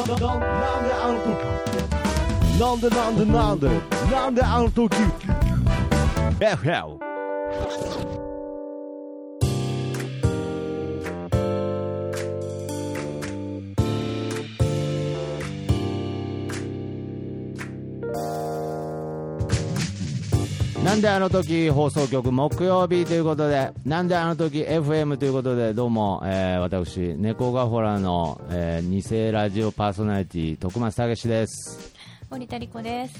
なんであの時なんでなんでなんでなんであの時 FL なんであの時放送局木曜日ということで、なんであの時 FM ということで、どうも、えー、私、猫がほらの、えー、偽ラジオパーソナリティ、徳松武史です。森田理子です。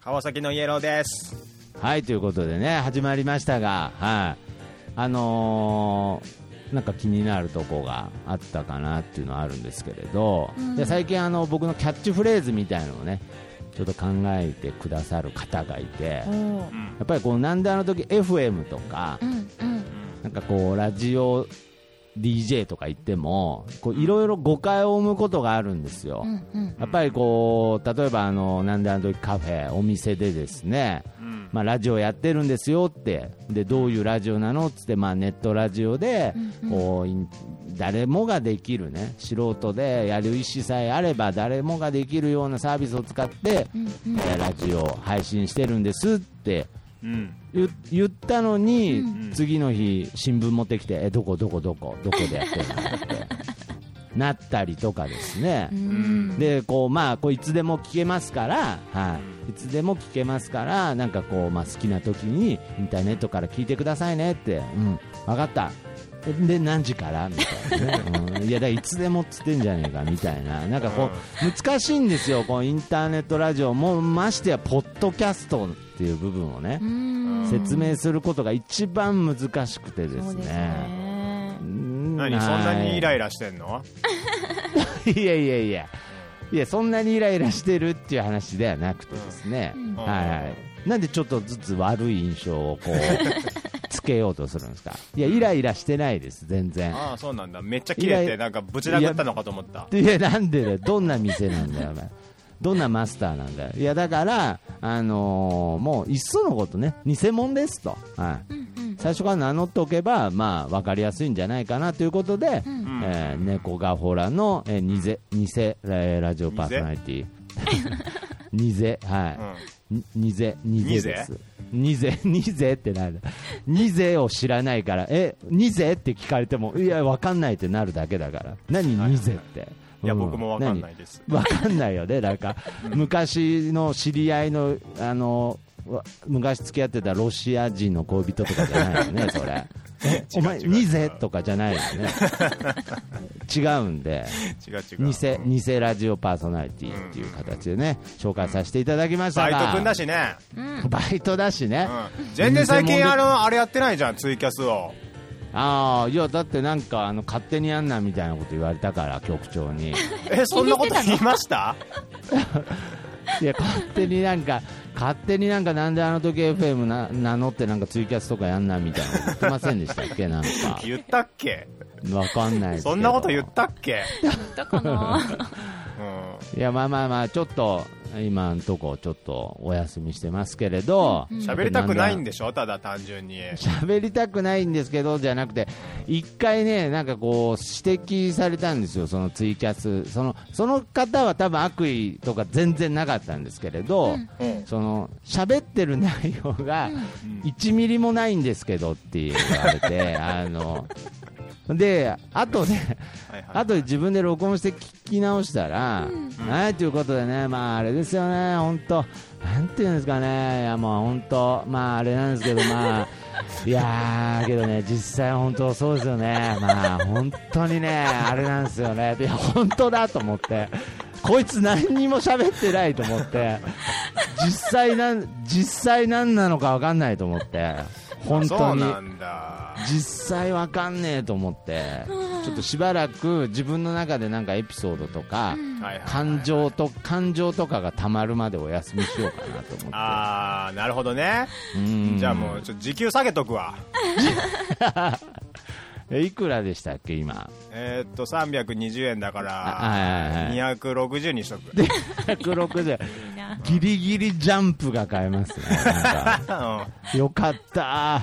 川崎のイエローです。はい、ということでね、始まりましたが、はい。あのーなんか気になるとこがあったかなっていうのはあるんですけれど、うんで最近あの僕のキャッチフレーズみたいのをねちょっと考えてくださる方がいて。やっぱりこうなんであの時 FM とか。なんかこうラジオ DJ とか言ってもこういろいろ誤解を生むことがあるんですよ。うんうん。やっぱりこう例えばあのなんであの時カフェお店でですね、うん。まあ、ラジオやってるんですよってでどういうラジオなのっつって、まあ、ネットラジオでうんこう誰もができるね素人でやる意思さえあれば誰もができるようなサービスを使って、うんうんえーラジオ配信してるんですってうん。言言ったのに、ん。次の日新聞持ってきてえどこどこどこどこでやってるのって なったりとかですね、うん。でこうまあこういつでも聞けますから、はい、いつでも聞けますからなんかこうまあ好きな時にインターネットから聞いてくださいねって、うん、分かった。でで何時から？みたいなね、うん、いやだからいつでもっつってんじゃねえかみたいな。なんかこう難しいんですよ。こうインターネットラジオもうましてやポッドキャストっていう部分をねうん。説明することが一番難しくてですそうですね。何そんなにイライイラしてんの？いやいやいや、いや、そんなにイライラしてるっていう話ではなくてですね、うん。はいはい、なんでちょっとずつ悪い印象をこう つけようとするんですか、いや、イライラしてないです、全然。ああ、そうなんだ。めっちゃ切れて、なんかぶち殴ったのかと思った。いや、なんでだよ、どんな店なんだよ、お前。どんなマスターなんだよ。いや、だから、あのーもう、いっそのことね、偽物ですと。はい。うんうん。最初から名乗っておけば、まあ、わかりやすいんじゃないかなということで、うん。うんえー猫がほらの、えー、偽偽えーラジオパーソナリティ。偽？はい、に偽偽です。偽？偽ってなんだ偽を知らないからえ偽？って聞かれてもいやわかんないってなるだけだから。何？はい。偽っていや、う。ん僕もわかんないです。何？わかんないよねなんか。昔の知り合いのあのわ昔付き合ってたロシア人の恋人とかじゃないよねそれ。え？お前ニゼとかじゃないよね。違うんで。違う違う。偽偽ラジオパーソナリティっていう形でね紹介させていただきましたバイがト君だしね。うん。バイトだしね、うん。全然最近、あの、あれやってないじゃん、ツイキャスを。ああいやだってなんかあの勝手にやんなみたいなこと言われたから局長に。え、そんなこと言いました？いや勝手になんか勝手になんかなんであの時 FM な名乗ってなんかツイキャスとかやんなみたいなこと言ってませんでしたっけなんか。言ったっけ？わかんないですけど。そんなこと言ったっけ？だかな。うん。いやまあまあまあちょっと今のとこちょっとお休みしてますけれどうん喋りたくないんででしょ？ただ単純に。喋りたくないんですけどじゃなくて一回ねなんかこう指摘されたんですよ。そのツイキャス。そのその方は多分悪意とか全然なかったんですけれど、うん。うん。その喋ってる内容が1ミリもないんですけどって言われてあのであとではいはいあとで自分で録音して聞き直したら、はいということでね、まああれですよね、本当、なんていうんですかね、いやもう本当、まああれなんですけど、まあ、いやー、けどね、実際本当そうですよね、まあ本当にね、あれなんですよね、いや本当だと思って、こいつ何にも喋ってないと思って、実際なん、実際何なのか分かんないと思って、本そ当に。うなんだ。実際わかんねえと思って、ちょっとしばらく自分の中でなんかエピソードとか、感情と感情とかがたまるまでお休みしようかなと思って。あー、なるほどね。うんじゃあもう、ちょっと時給下げとくわ。えいくらでしたっけ今？えーっと、320円だかあら、はいはいはい。260にしとく。160いいな。ギリギリジャンプが買えますね。よかった。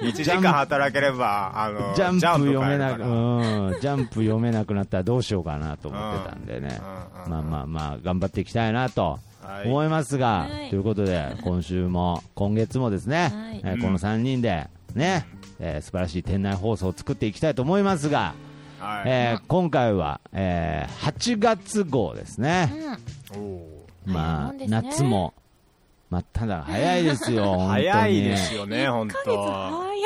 1時間働ければ、あの、ジャンプ読めなく、買えるからうん、ジャンプ読めなくなったらどうしようかなと思ってたんでね、うんまあまあまあ、頑張っていきたいなとはい思いますが、はいということで、今週も、今月もですね、はいえーこの3人で、ね、えー素晴らしい店内放送を作っていきたいと思いますが、はい。えー今回は、えー8月号ですね。うん。まあ、ね夏も、まあ、ただ早いですよ、本当に。早いですよね、本1ヶ月当。早い。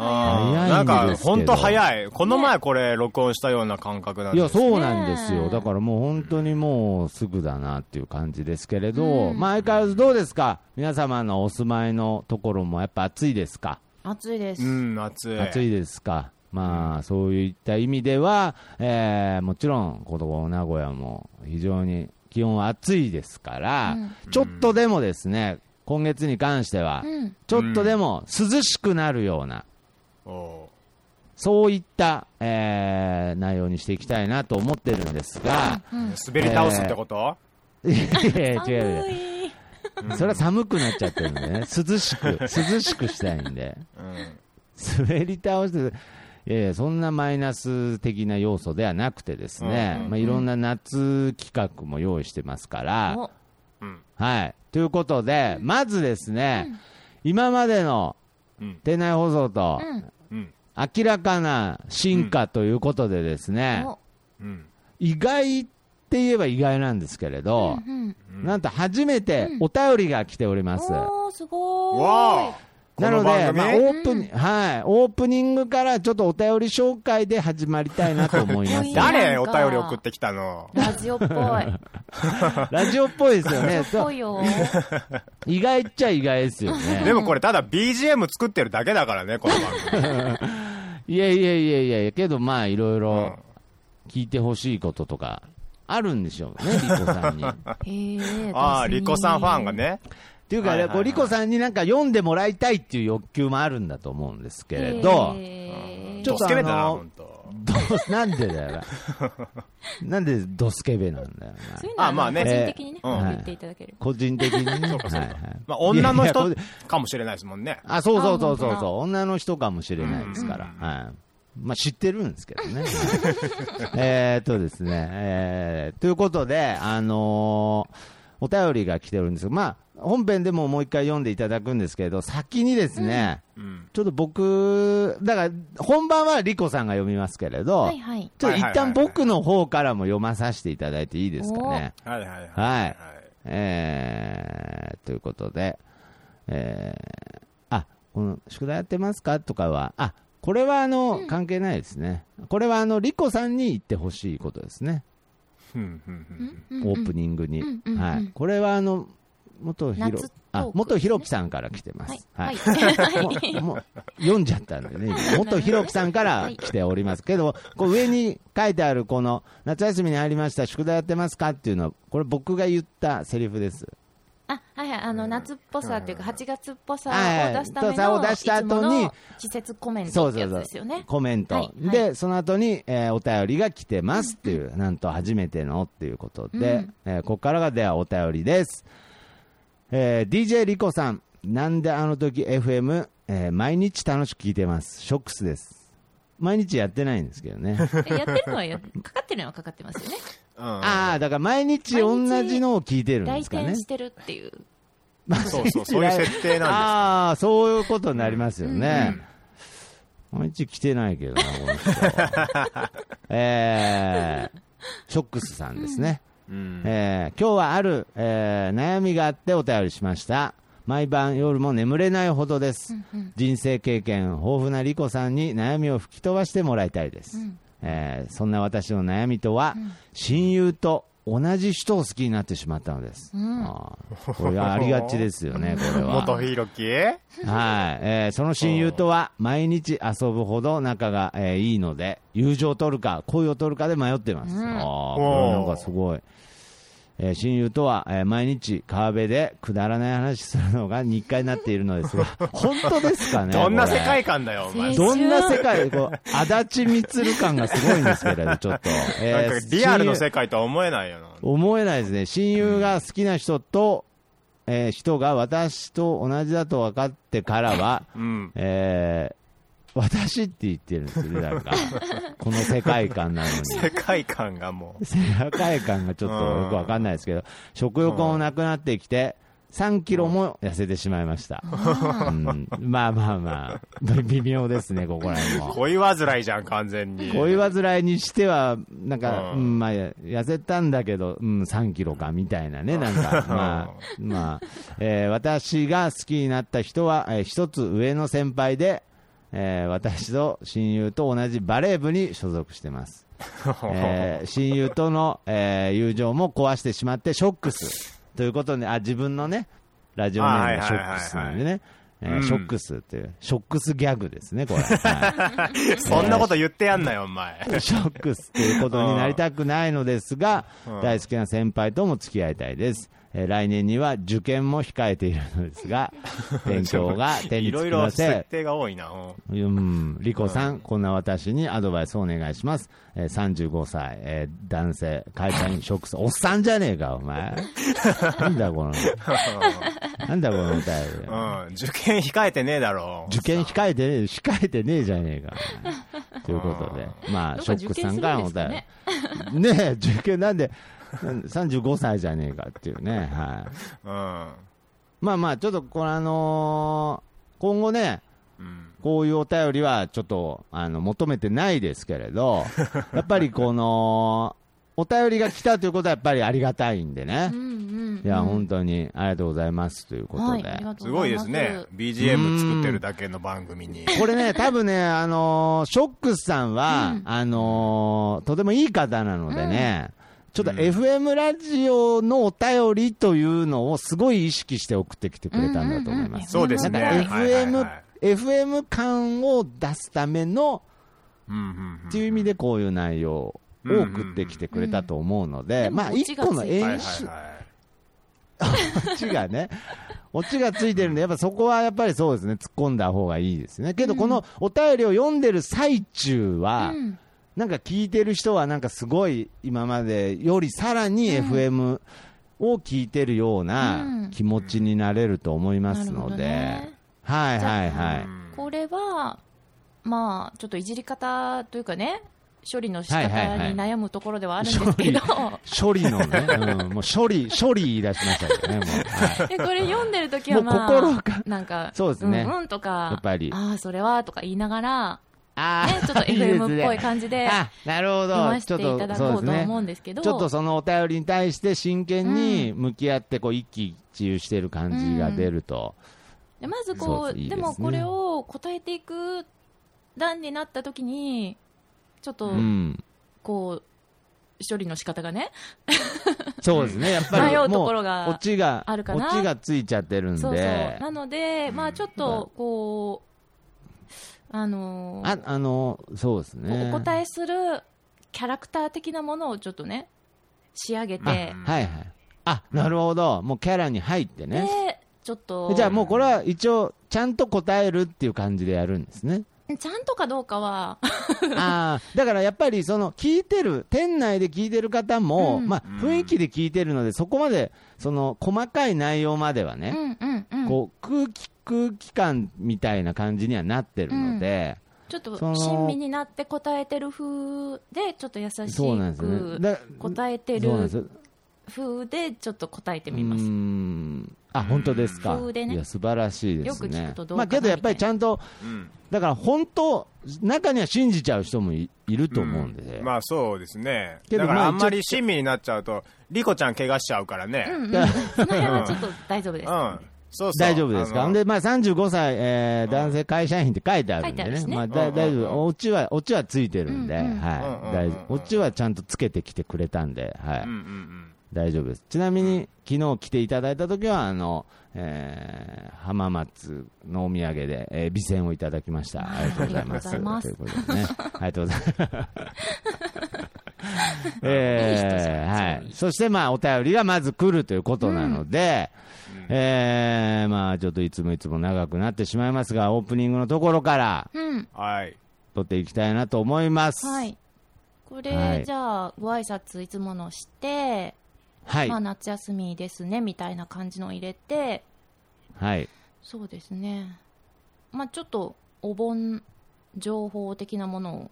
あー早いなんかんですけど本当早い。この前これ録音したような感覚なんいや、そうなんですよ。だからもう本当にもうすぐだなっていう感じですけれど、うんまあ相変わらずどうですか？皆様のお住まいのところもやっぱ暑いですか？暑いです。うん、暑い。暑いですかまあそういった意味では、えーもちろんこの名古屋も非常に気温は暑いですから、うんちょっとでもですね、今月に関しては、うん。ちょっとでも涼しくなるような、おそういった、えー内容にしていきたいなと思ってるんですが、うん。ー滑り倒すってこと、いやいや違う。それは寒くなっちゃってるんでね、涼しく、涼しくしたいんで、うん滑り倒して、いやいやそんなマイナス的な要素ではなくてですね、うんまあ、いろんな夏企画も用意してますから、お。うん。はい。ということで、まずですね、今までのうん。店内放送と明らかな進化ということでですね、お。うん。意外って言えば意外なんですけれど、うんうんなんと初めてお便りが来ております。おー、すごーい。わあなので、まあ、オープニ、はい、オープニングからちょっとお便り紹介で始まりたいなと思いますい。誰？お便り送ってきたの？ラジオっぽい。ラジオっぽいですよね。よ。意外っちゃ意外ですよね。でもこれただ BGM 作ってるだけだからね、この番組。いやいやいやいや、けどまあいろいろうん聞いてほしいこととかあるんでしょうね、リコさんに。っへえ。ああ、リコさんファンが。ね。ていうかね、はいはいはいこうリコさんになんか読んでもらいたいっていう欲求もあるんだと思うんですけれど、ちょっとドスケベだな、あのなんでだよな。なんでドスケベなんだよな。そういうのはあまあね個人的にね、えー言っていただける。個人的にね。はいはいまあ、女の人かもしれないですもんね。あ、そうそうそうそうそう、女の人かもしれないですから。うんはい。まあ知ってるんですけどね。は いえーっとですね、えーということで、あのーお便りが来てるんですが、まあ、本編でももう一回読んでいただくんですけれど、先にですね、うん。ちょっと僕、だから、本番はリコさんが読みますけれど、はいはい。ちょっと一旦僕の方からも読まさせていただいていいですかね。はいはいはい。はいえー、ということで、えー、あ、この宿題やってますか？とかは、あ、これはあの、関係ないですね。これはあの、リコさんに言ってほしいことですね。オープニングに。はい。これはあの、元ひろあ、元ひろきさんから来てまはいす。。はい。もう読んじゃったんでね、今元ひろきさんから来ておりますけど、こう上に書いてある、この夏休みに入りました、宿題やってますかっていうのは、これ、僕が言ったセリフです。あ、はいはい。あの、夏っぽさっていうか、8月っぽさはいを出すための、出した後もにの季節コメントってやつそうそうそう。ですよね。コメント、はい。はいでその後に、えーお便りが来てますっていう、なんと初めてのっていうことで、うん。えーここからがではお便りです、えー DJ リコさん。なんであの時 FM、えー毎日楽しく聞いてます？ショックスです。毎日やってないんですけどね。えやってるのはや、かかってるのはかかってますよね。うん。ああだから毎日同じのを聞いてるんで来すかね店してるっていう。そうそう、そういう設定なんああそういうことになりますよね、うん毎日来てないけどな、この人。えー、ショックスさんですね。です。うん。えー今日はある、えー悩みがあってお便りしました。毎晩夜も眠れないほどです。人生経験豊富なリコさんに悩みを吹き飛ばしてもらいたいです。えーそんな私の悩みとは、親友と同じ人を好きになってしまったのです。あーこれはありがちですよね、これは。元ひろき？はい、えーその親友とは毎日遊ぶほど仲が、えーいいので、友情を取るか、恋を取るかで迷ってます。あーこれなんかすごい。えー親友とは、えー毎日川辺でくだらない話するのが日課になっているのですが、本当ですかねどんな世界観だよ、お前。青どんな世界、こう、足立みつる感がすごいんですけれど、ちょっと。えーリアルの世界とは思えないよな。思えないですね。親友が好きな人と、えー人が私と同じだと分かってからは、うん。えー私って言ってるんですよね、なんか。この世界観なのに。世界観がもう。世界観がちょっとよくわかんないですけど、食欲もなくなってきて、3キロも痩せてしまいました。うん、まあまあまあ、微妙ですね、ここら辺も。恋煩いじゃん、完全に。恋煩いにしては、なんか、ううんん、まあ、痩せたんだけど、うん、3キロか、みたいなね、なんか、まあ、まあ、えー私が好きになった人は、えー一つ上の先輩で、えー私と親友と同じバレー部に所属してます。えー親友との、えー友情も壊してしまってショックス。ということで、あ自分のね、ラジオネームがショックスなんでね、えーうん。ショックスっていう、ショックスギャグですね、これ。はい。そんなこと言ってやんなよ、お前。ショックスということになりたくないのですがうん、大好きな先輩とも付き合いたいです。えー来年には受験も控えているのですが、勉強が手についろいろきません設。定が多いな。うんうん、リコさん、こんな私にアドバイスをお願いします。えー、35歳、えー男性、会社員、ショックス、おっさんじゃねえか、お前。なんだこの、なんだこのお便り。うん。受験控えてねえだろ。受験控えてねえ、控えてねえじゃねえか。ということで、まあ、ショックさんからのお便り。ねえ、受験なんで、35歳じゃねえかっていうね、はい。うん。まあまあ、ちょっとこれあのー今後ね、うん。こういうお便りはちょっとあの求めてないですけれど、やっぱりこの、お便りが来たということはやっぱりありがたいんでねう。んうん。いや、うん本当にありがとうございますということはい、で。ありがとすごい。ですね。BGM 作ってるだけの番組に。これね、多分ね、あのーショックスさんは、うんあのーとてもいい方なのでね、ちょっとうん。FM ラジオのお便りというのをすごい意識して送ってきてくれたんだと思います。そうですね。FM、はい FM 感を出すためのうんうんっていう意味でこういう内容を送ってきてくれたと思うので、うんまあ一個の演出、オチがね、オチがついてるんで、やっぱそこはやっぱりそうですね、突っ込んだ方がいいですね。けど、このお便りを読んでる最中は、うんなんか聞いてる人は、なんかすごい今までよりさらに FM を聞いてるよううなん。気持ちになれると思いますので、ね。はいはいはい。これは、まあ、ちょっといじり方というかね、処理の仕方に悩むところではあるんですけど、処理のね、うん、もう処理、処理言い出しましたけどね、もう。はい。でこれ読んでるときは、もうまあ、心がなんか、そうですね。うんうんとか、やっぱり。ああ、それはとか言いながら、あね、ちょっと FM っぽい感じであ、なるほど。読ませていただこうと思うんですけど、ちょっとそのお便りに対して真剣に向き合って、こう、一喜一憂してる感じが出ると。でまずそこう、でういいでもこれを答えていく段になったときに、ちょっと、うん。こう、処理の仕方がね、そうですね。やっぱり、迷うところがあるかなオチがついちゃってるんで。そうそう。なので、まあちょっと、こう、あのーあ、あの、そうですね。お答えするキャラクター的なものをちょっとね、仕上げあて、はいはい。あ、なるほど。もうキャラに入ってね。で、ちょっと、じゃあもうこれは一応、ちゃんと答えるっていう感じでやるんですね。ちゃんとかどうかは、ああ、だからやっぱりその聞いてる、店内で聞いてる方も、うんまあ雰囲気で聞いてるので、そこまで、その細かい内容まではうね、んうんうん。こう空気、空気感みたいな感じにはなってるので、ちょっとその親身になって答えてる風で、ちょっと優しそうなんですね。くだ答えてる風で、ちょっと答えてうみます。あ、本当ですか。風でねいや、素晴らしいですね。よく聞くとどうかなまあけどやっぱりちゃんと、うんだから本当、中には信じちゃう人もいいると思うんで、まあそうですね。けどだからあんまり親身になっちゃうと、リコちゃん怪我しちゃうからね。うんうん、だその辺はちょっと大丈夫です。うん。そうそう。大丈夫ですか？で、まあ、35歳、えー男性会社員って書いてあるんでね。まあ、だうん大丈うん夫。オチは、オチはついてるんで。オチはちゃんとつけてきてくれたんで、はい。うんうんうん。大丈夫です。ちなみに、昨日来ていただいた時は、あの、えー浜松のお土産で、えー美銭をいただきました。ありがとうございます。ありがとうございますということでね。ありがとうございます。えーはい。そして、まあ、お便りがまず来るということなので、えーまあ、ちょっといつもいつも長くなってしまいますが、オープニングのところからうん。はい。撮っていきたいなと思います。はい。これ、はいじゃあ、ご挨拶いつものして、はいまあ、夏休みですねみたいな感じのを入れてはい。そうですねまあちょっとお盆情報的なものを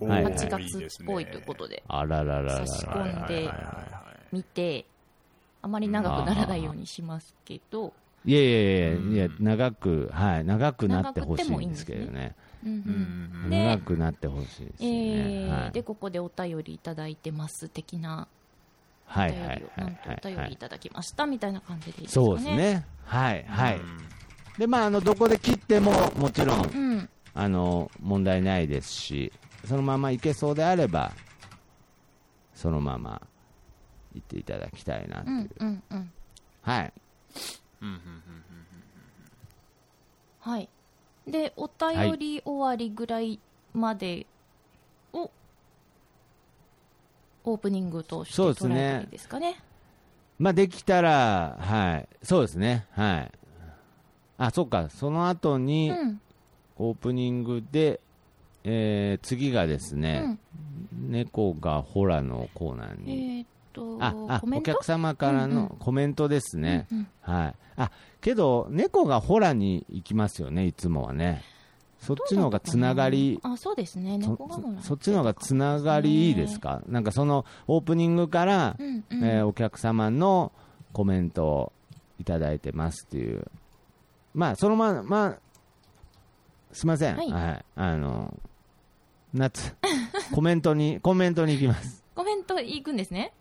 おはいー8いいですね月っぽいということであらららら差しら。込んではいはいはいはい見てあまり長くならないようにしますけど、いやいやいやうんいや、長く、はい、長くなってほしいんですけどね。長くなってほしいですえね。ーはいでここでお便りいただいてます的なおはい便りを、はいはないんとお便はいりい。ただきましたみたいな感じでいいですかね。そうですね。はいはい。うんで、まあ、あの、どこで切っても、もちろん、うん、あの、問題ないですし、そのままいけそうであれば、そのまま行っていただきたいなという。うん、うん、うん。はい。うんうんうんはい。で、お便り終わりぐらいまでを、オープニングとして捉えですかね。まあ、できたら、はい。そうですね。はい。あ、そっか。その後に、うん、オープニングで、えー次がですうね、ん。猫がホラのコーナーえに、と、あお客様からのコメントですね、うんうん。はい、あけど、猫がホラに行きますよね、いつもはね、そっちの方がつながり、あ、そうですね。そっちの方がつながりいいですか、なんかそのオープニングから、うん、うん。えーお客様のコメントをいただいてますっていう、まあ、そのまま、まあ、すみません、はい。はい、あの、夏、コメントに、コメントに行きます。コメント行くんですね？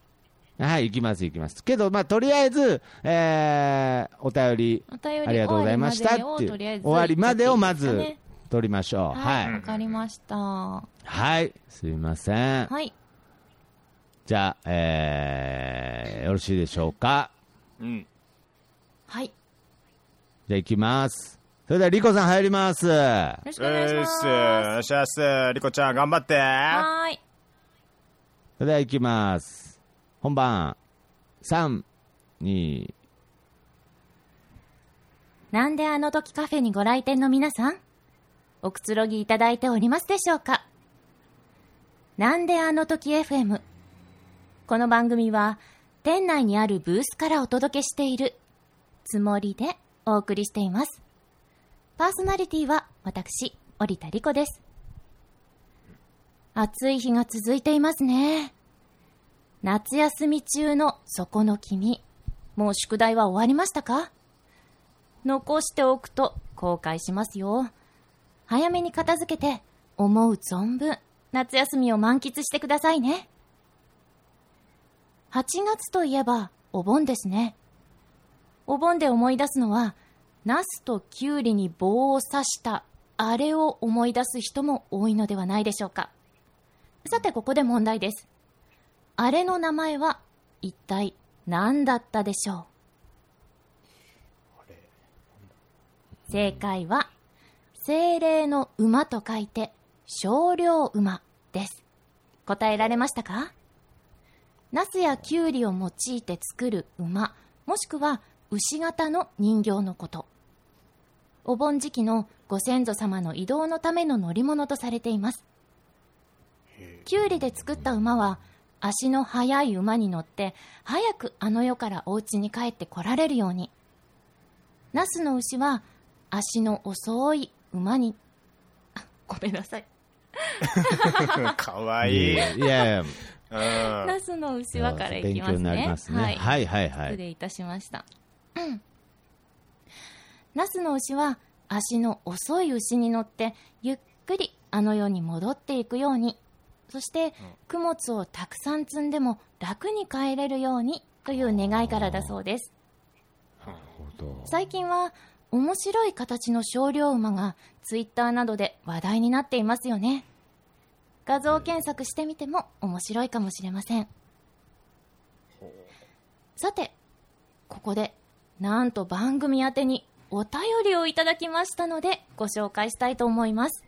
はい、行きます、行きます。けど、まあ、とりあえず、えーお便りお便りありがとうございましたっていう終わりまでをまず取りましょう。ははい、い。わかりました。ははい、すいません。い。じゃあ、えー、よろしいでしょうか？うんはい。よじゃあ、行きます。それでは、リコさん入ります。はろしくお願いします。よしお願いしますリコちゃん頑張ってはーい。それでは、行きます。本番、3、2、なんであの時カフェにご来店の皆さん、おくつろぎいただいておりますでしょうか？なんであの時 FM。この番組は、店内にあるブースからお届けしているつもりでお送りしています。パーソナリティは私、織田理子です。暑い日が続いていますね。夏休み中のそこの君、もう宿題は終わりましたか？残しておくと後悔しますよ。早めに片付けて思う存分夏休みを満喫してくださいね。8月といえばお盆ですね。お盆で思い出すのは、ナスとキュウリに棒を刺したあれを思い出す人も多いのではないでしょうか。さてここで問題です。あれの名前は一体何だったでしょう？正解は、精霊の馬と書いて、少量馬です。答えられましたか？ナスやキュウリを用いて作る馬、もしくは牛型の人形のこと。お盆時期のご先祖様の移動のための乗り物とされています。キュウリで作った馬は、足の速い馬に乗って、早くあの世からお家に帰って来られるように。ナスの牛は、足の遅い馬に、あごめんなさい。かわいい。いやナスの牛はからいきますね。勉強になりますね。はい。はい、はい、はい。失礼いたしました。うん。ナスの牛は足の遅い牛に乗ってゆっくりあの世に戻っていくように、そして供物をたくさん積んでも楽に帰れるようにという願いからだそうです。最近は面白い形の少量馬がツイッターなどで話題になっていますよね。画像検索してみても面白いかもしれません。さて、ここでなんと番組宛てにお便りをいただきましたのでご紹介したいと思います。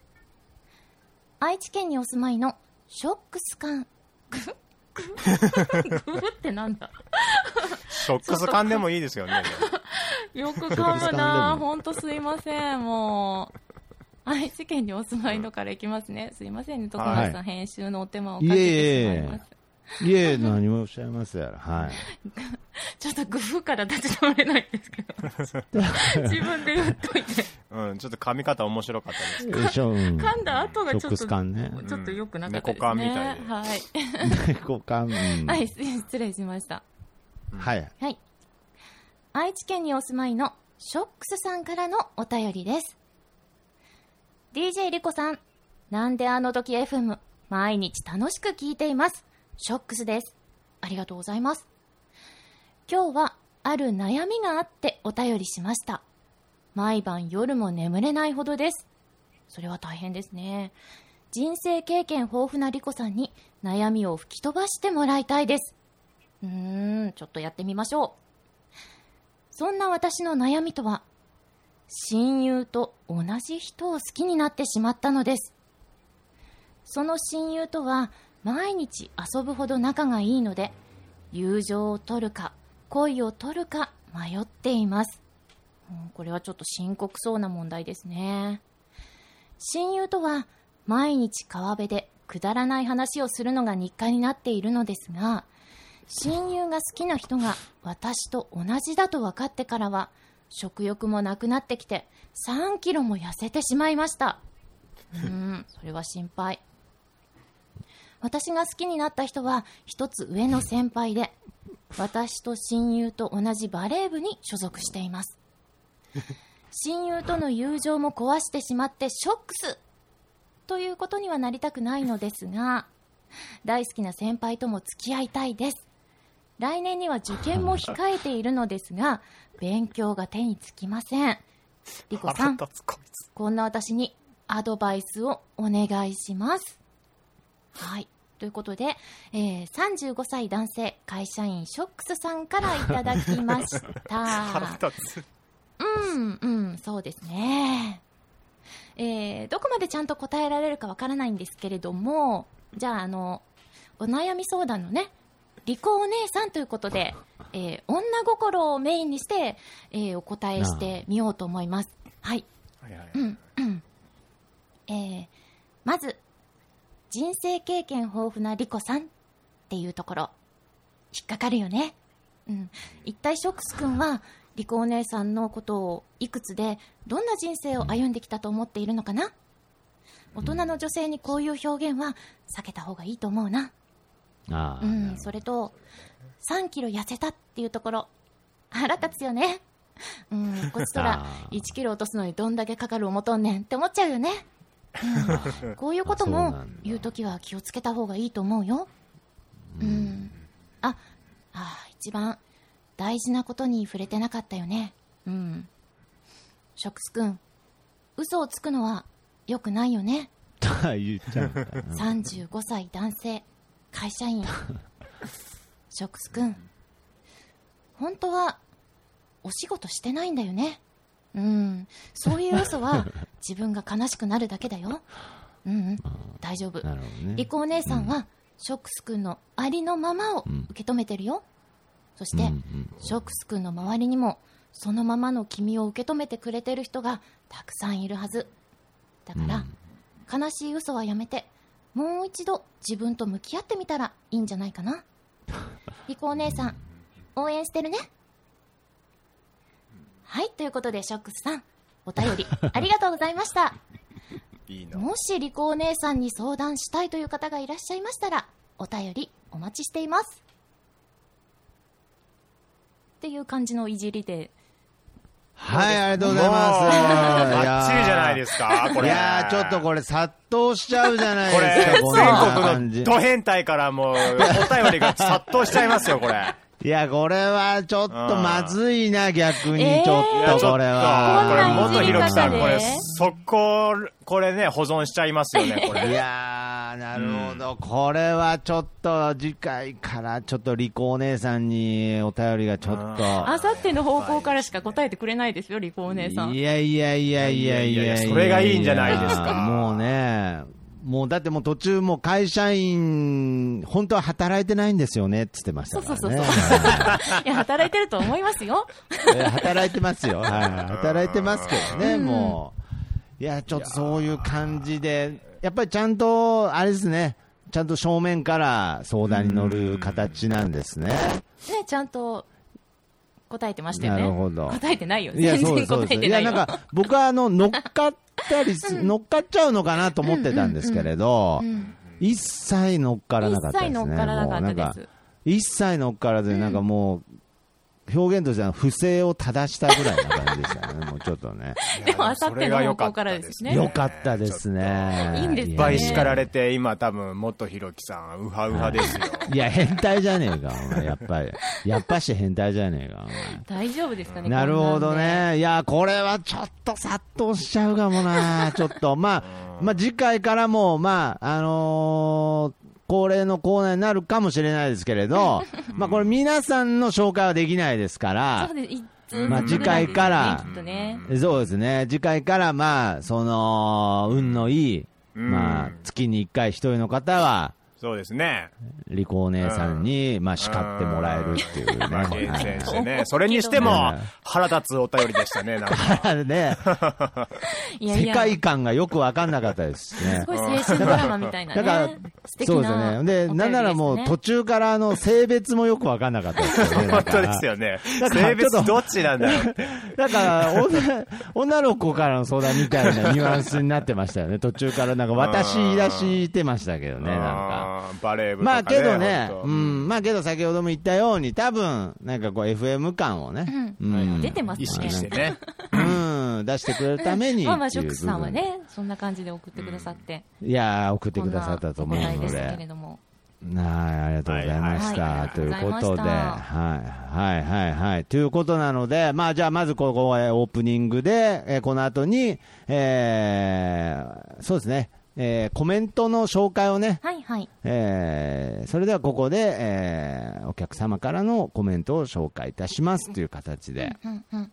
愛知県にお住まいのショックス感。グフグフグフってなんだ？ショックス感でもいいですよね。よく噛むなほんとすいません、もう。愛知県にお住まいのからいきますね。すいませんね、徳松さん、編集のお手間をかけてしまいます。いえ、何もおっしゃいますやら。はい。ちょっと工夫から立ち直れないんですけど。自分で言っといて。うん、ちょっと噛み方面白かったです。よいしょ、うん。噛んだ後がちょっと。ちょっと良くなかったですね。猫缶みたいではい。猫感、うんはい、失礼しました。はい。はい。愛知県にお住まいのショックスさんからのお便りです。DJ リコさん、なんであの時 FM、毎日楽しく聞いています。ショックスです。ありがとうございます。今日はある悩みがあってお便りしました。毎晩夜も眠れないほどです。それは大変ですね。人生経験豊富なリコさんに悩みを吹き飛ばしてもらいたいです。うーん、ちょっとやってみましょう。そんな私の悩みとは、親友と同じ人を好きになってしまったのです。その親友とは毎日遊ぶほど仲がいいので、友情を取るか恋を取るか迷っています。うんこれはちょっと深刻そうな問題ですね。親友とは毎日川辺でくだらない話をするのが日課になっているのですが、親友が好きな人が私と同じだと分かってからは食欲もなくなってきて3キロも痩せてしまいましたうんそれは心配私が好きになった人は一つ上の先輩で私と親友と同じバレー部に所属しています。親友との友情も壊してしまってショックスということにはなりたくないのですが大好きな先輩とも付き合いたいです。来年には受験も控えているのですが勉強が手につきません。リコさ腹ん。こんな私にアドバイスをお願いしますはいということで、えー35歳男性会社員ショックスさんからいただきました 腹立つ。うん、うん、そうですね。えーどこまでちゃんと答えられるかわからないんですけれども、じゃあ、あの、お悩み相談のね、リコお姉さんということで、えー女心をメインにして、えーお答えしてみようと思います。はい。はいはい。えーまず、人生経験豊富なリコさんっていうところ、引っかかるよね。うん。一体ショックス君は、リコお姉さんのことをいくつで、どんな人生を歩んできたと思っているのかな？大人の女性にこういう表現は避けた方がいいと思うな。ああ、うん、それと、3キロ痩せたっていうところ、腹立つよね。うん、こっちとらあー1キロ落とすのにどんだけかかる思とんねんって思っちゃうよね。うん、こういうことも 言うときは気をつけた方がいいと思うよ。うん。あ、あー一番大事なことに触れてなかったよね。うん。ショックス君、嘘をつくのは良くないよね。言っちゃうからな35歳男性会社員 ショックスくん本当はお仕事してないんだよねうん。そういう嘘は 自分が悲しくなるだけだよ。うんうん。大丈夫。リコお姉さんは、ショックスくんのありのままを受け止めてるよ、そして、うんうんショックスくんの周りにもそのままの君を受け止めてくれてる人がたくさんいるはず。だから、悲しい嘘はやめてもう一度自分と向き合ってみたらいいんじゃないかな。リコお姉さん応援してるねはいということでショックスさんお便り ありがとうございましたいいな。もしリコお姉さんに相談したいという方がいらっしゃいましたらお便りお待ちしていますっていう感じのいじりではい、ありがとうございます。バッチリじゃないですか、これ。いやー、ちょっとこれ殺到しちゃうじゃないですか、こんな全。国のド変態からもう、お便りが殺到しちゃいますよ、これ。いや、これはちょっとまずいな、逆にえーちょっとこれは。これ、元ひろきさん、これ、速攻、これね、保存しちゃいますよね、こいれ。やー、なるほど、これはちょっと次回からちょっとリコお姉さんにお便りがちょっと。あさっての方向からしか答えてくれないですよリコお姉さん。いやいやいやいやいや。いやいやそれがいいんじゃないですか。もうね、もうだってもう途中もう会社員、本当は働いてないんですよねって言ってましたね。そうそうそう いや働いてると思いますよえー働いてますよ。はい。働いてますけどね、もう。いや、ちょっとそういう感じで、やっぱりちゃんと、あれですね、ちゃんと正面から相談に乗る形なんですね。ね、ちゃんと答えてましたよね。なるほど答えてないよ。いや、全然答えてないよ。なんか、僕はあの、乗っかったりす、乗っかっちゃうのかなと思ってたんですけれど、うん一切乗っからなかったですね。一切乗っからなかったです一切乗っからずに、なんかもう、表現としては不正を正したぐらいな感じでしたね、もうちょっとね。でも、あさっての方向からですね。よかったですね。いいんですいっぱいね叱られて、今多分、元ひろきさん、ウハウハですよ。いや、変態じゃねえか、お前、やっぱり。やっぱし変態じゃねえか、お前。大丈夫ですかね。なるほど。ね。いや、これはちょっと殺到しちゃうかもな。ちょっと、まあ、まあ、次回からも、まあ、あのー恒例のコーナーになるかもしれないですけれど、まあ、これ皆さんの紹介はできないですからそう、です。いつまあ次回から。そうですね。次回から、まあ、その、運のいい、うんまあ、月に1回一人の方は、そうですね。リコお姉さんに、まあ、叱ってもらえるっていうね。まあ、厳してね。それにしてうもん、腹立つお便りでしたね、なんか。ね、いやいや、世界観がよく分かんなかったですしねす。ごい青春ドラマみたいなだからそうですね。で、なんならもう途中からあの性別もよく分かんなかったですよね。本当ですよね。性別どっちなんだ？よって。だから女、女の子からの相談みたいなニュアンスになってましたよね。途中からなんか私言い出してましたけどね、なんか。バレー部とかね。まあけどね、うん、まあけど先ほども言ったように、多分、なんかこう FM 感をね、うん。出てますね。意識してね。うん、出してくれるためにまあまあ、ショックさんはね、そんな感じで送ってくださって。いやー、送ってくださったと思うのでですけれ。ども。はい、ありがとうございました。はい。はい。ということで、はい、はい、はい、はい。ということなので、まあ、じゃあ、まずここ、えーオープニングで、えーこの後に、えーそうですね、えーコメントの紹介をね、はいはい。えーそれではここで、えーお客様からのコメントを紹介いたしますという形でうんうん。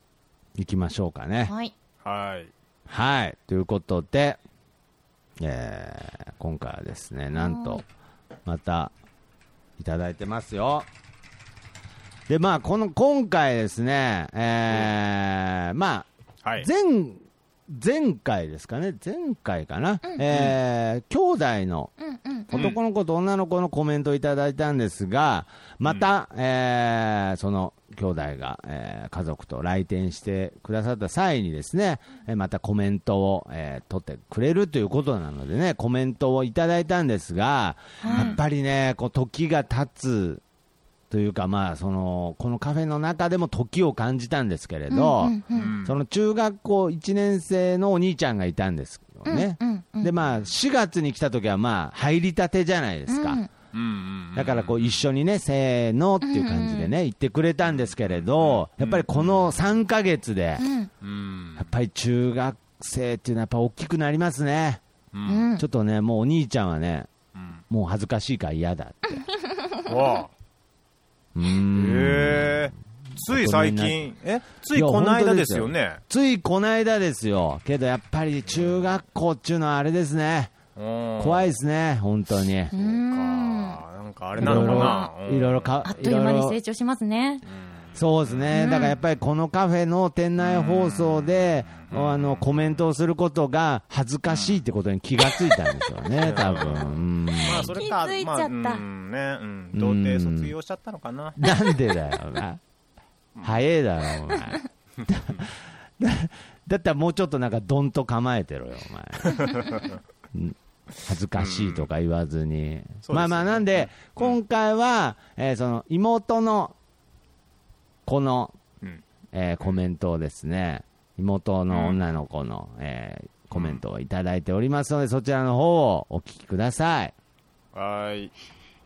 いきましょうかね。はい。はい。はい。ということで、えー今回はですね、なんと、また、いただいてますよ。で、まあ、この、今回ですね、えーまあ、はい。前、前回ですかね、前回かな、えー兄弟のうんうん。男の子と女の子のコメントをいただいたんですが、また、えーその兄弟が、えー家族と来店してくださった際にですね、えーまたコメントを、えー取ってくれるということなのでね、コメントをいただいたんですが、やっぱりね、こう時が経つというか、まあ、その、このカフェの中でも時を感じたんですけれど、うんうんうん。その中学校1年生のお兄ちゃんがいたんですよね。うんうんで、まあ、4月に来た時は、まあ、入りたてじゃないですか。うんうんうんだから、こう、一緒にね、せーのっていう感じでね、言ってくれたんですけれど、やっぱりこの3ヶ月で、うん。うんやっぱり中学生っていうのはやっぱ大きくなりますね。うん。うんちょっとね、もうお兄ちゃんはね、うん。もう恥ずかしいから嫌だって。へえ。つい最近、え？ついこの間ですよね？ついこの間ですよ。けどやっぱり中学校っていうのはあれですね。怖いい。ですね、本当に。うかん。なんかあれなのかな？うんいろいろかあっという間に成長しますね。そうですね、だからやっぱりこのカフェの店内放送で、あのコメントをすることが恥ずかしいってことに気がついたんでしょうね、多分。うん。まあ、それか、気づいちゃった。まあ、うん。ね、うん。童貞卒業しちゃったのかな。なんでだよな、早えだろ、お前。だ だったらもうちょっとなんかどんと構えてろよ、お前。うん。恥ずかしいとか言わずに、そうですね。まあまあ、なんで、今回は、えーその妹のこの、うん。えーコメントをですね、妹の女の子の、えーコメントをいただいておりますので、そちらの方をお聞きください。はーい。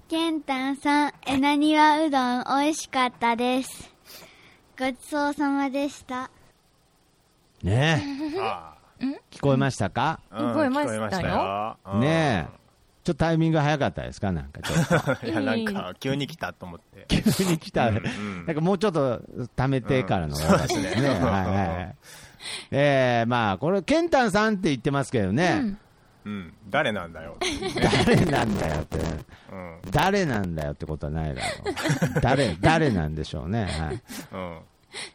ケンタンさん、えなにわうどん美味しかったです。ごちそうさまでした。ねあえ、聞こえましたか、あ。うん聞こえましたよねえ、ちょっとタイミング早かったですか？なんかちょっと。いや、なんか、急に来たと思って。急に来た、んなんかもうちょっと貯めてからのね。うんはいはいはい。えー、まあ、これ、ケンタンさんって言ってますけどね、うん。誰なんだよ。誰なんだよって、うん。誰なんだよってことはないだろう。誰、誰なんでしょうね。はい。うん。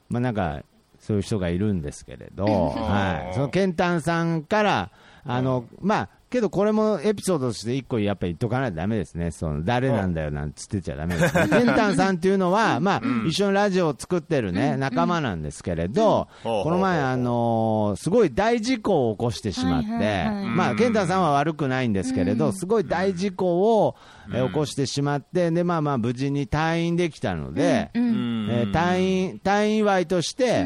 まあなんか、そういう人がいるんですけれど、んはい。そのケンタンさんから、あの、まあ、けどこれもエピソードとして一個やっぱり言っとかないとダメですね。その誰なんだよなんつってちゃダメです、ね。ケンタンさんっていうのは、まあ、一緒にラジオを作ってるね、仲間なんですけれど、うん。この前、あのーすごい大事故を起こしてしまって、まあ、ケンタンさんは悪くないんですけれど、すごい大事故を、えー起こしてしまって、で、まあまあ、無事に退院できたので、えー退院、退院祝いとして。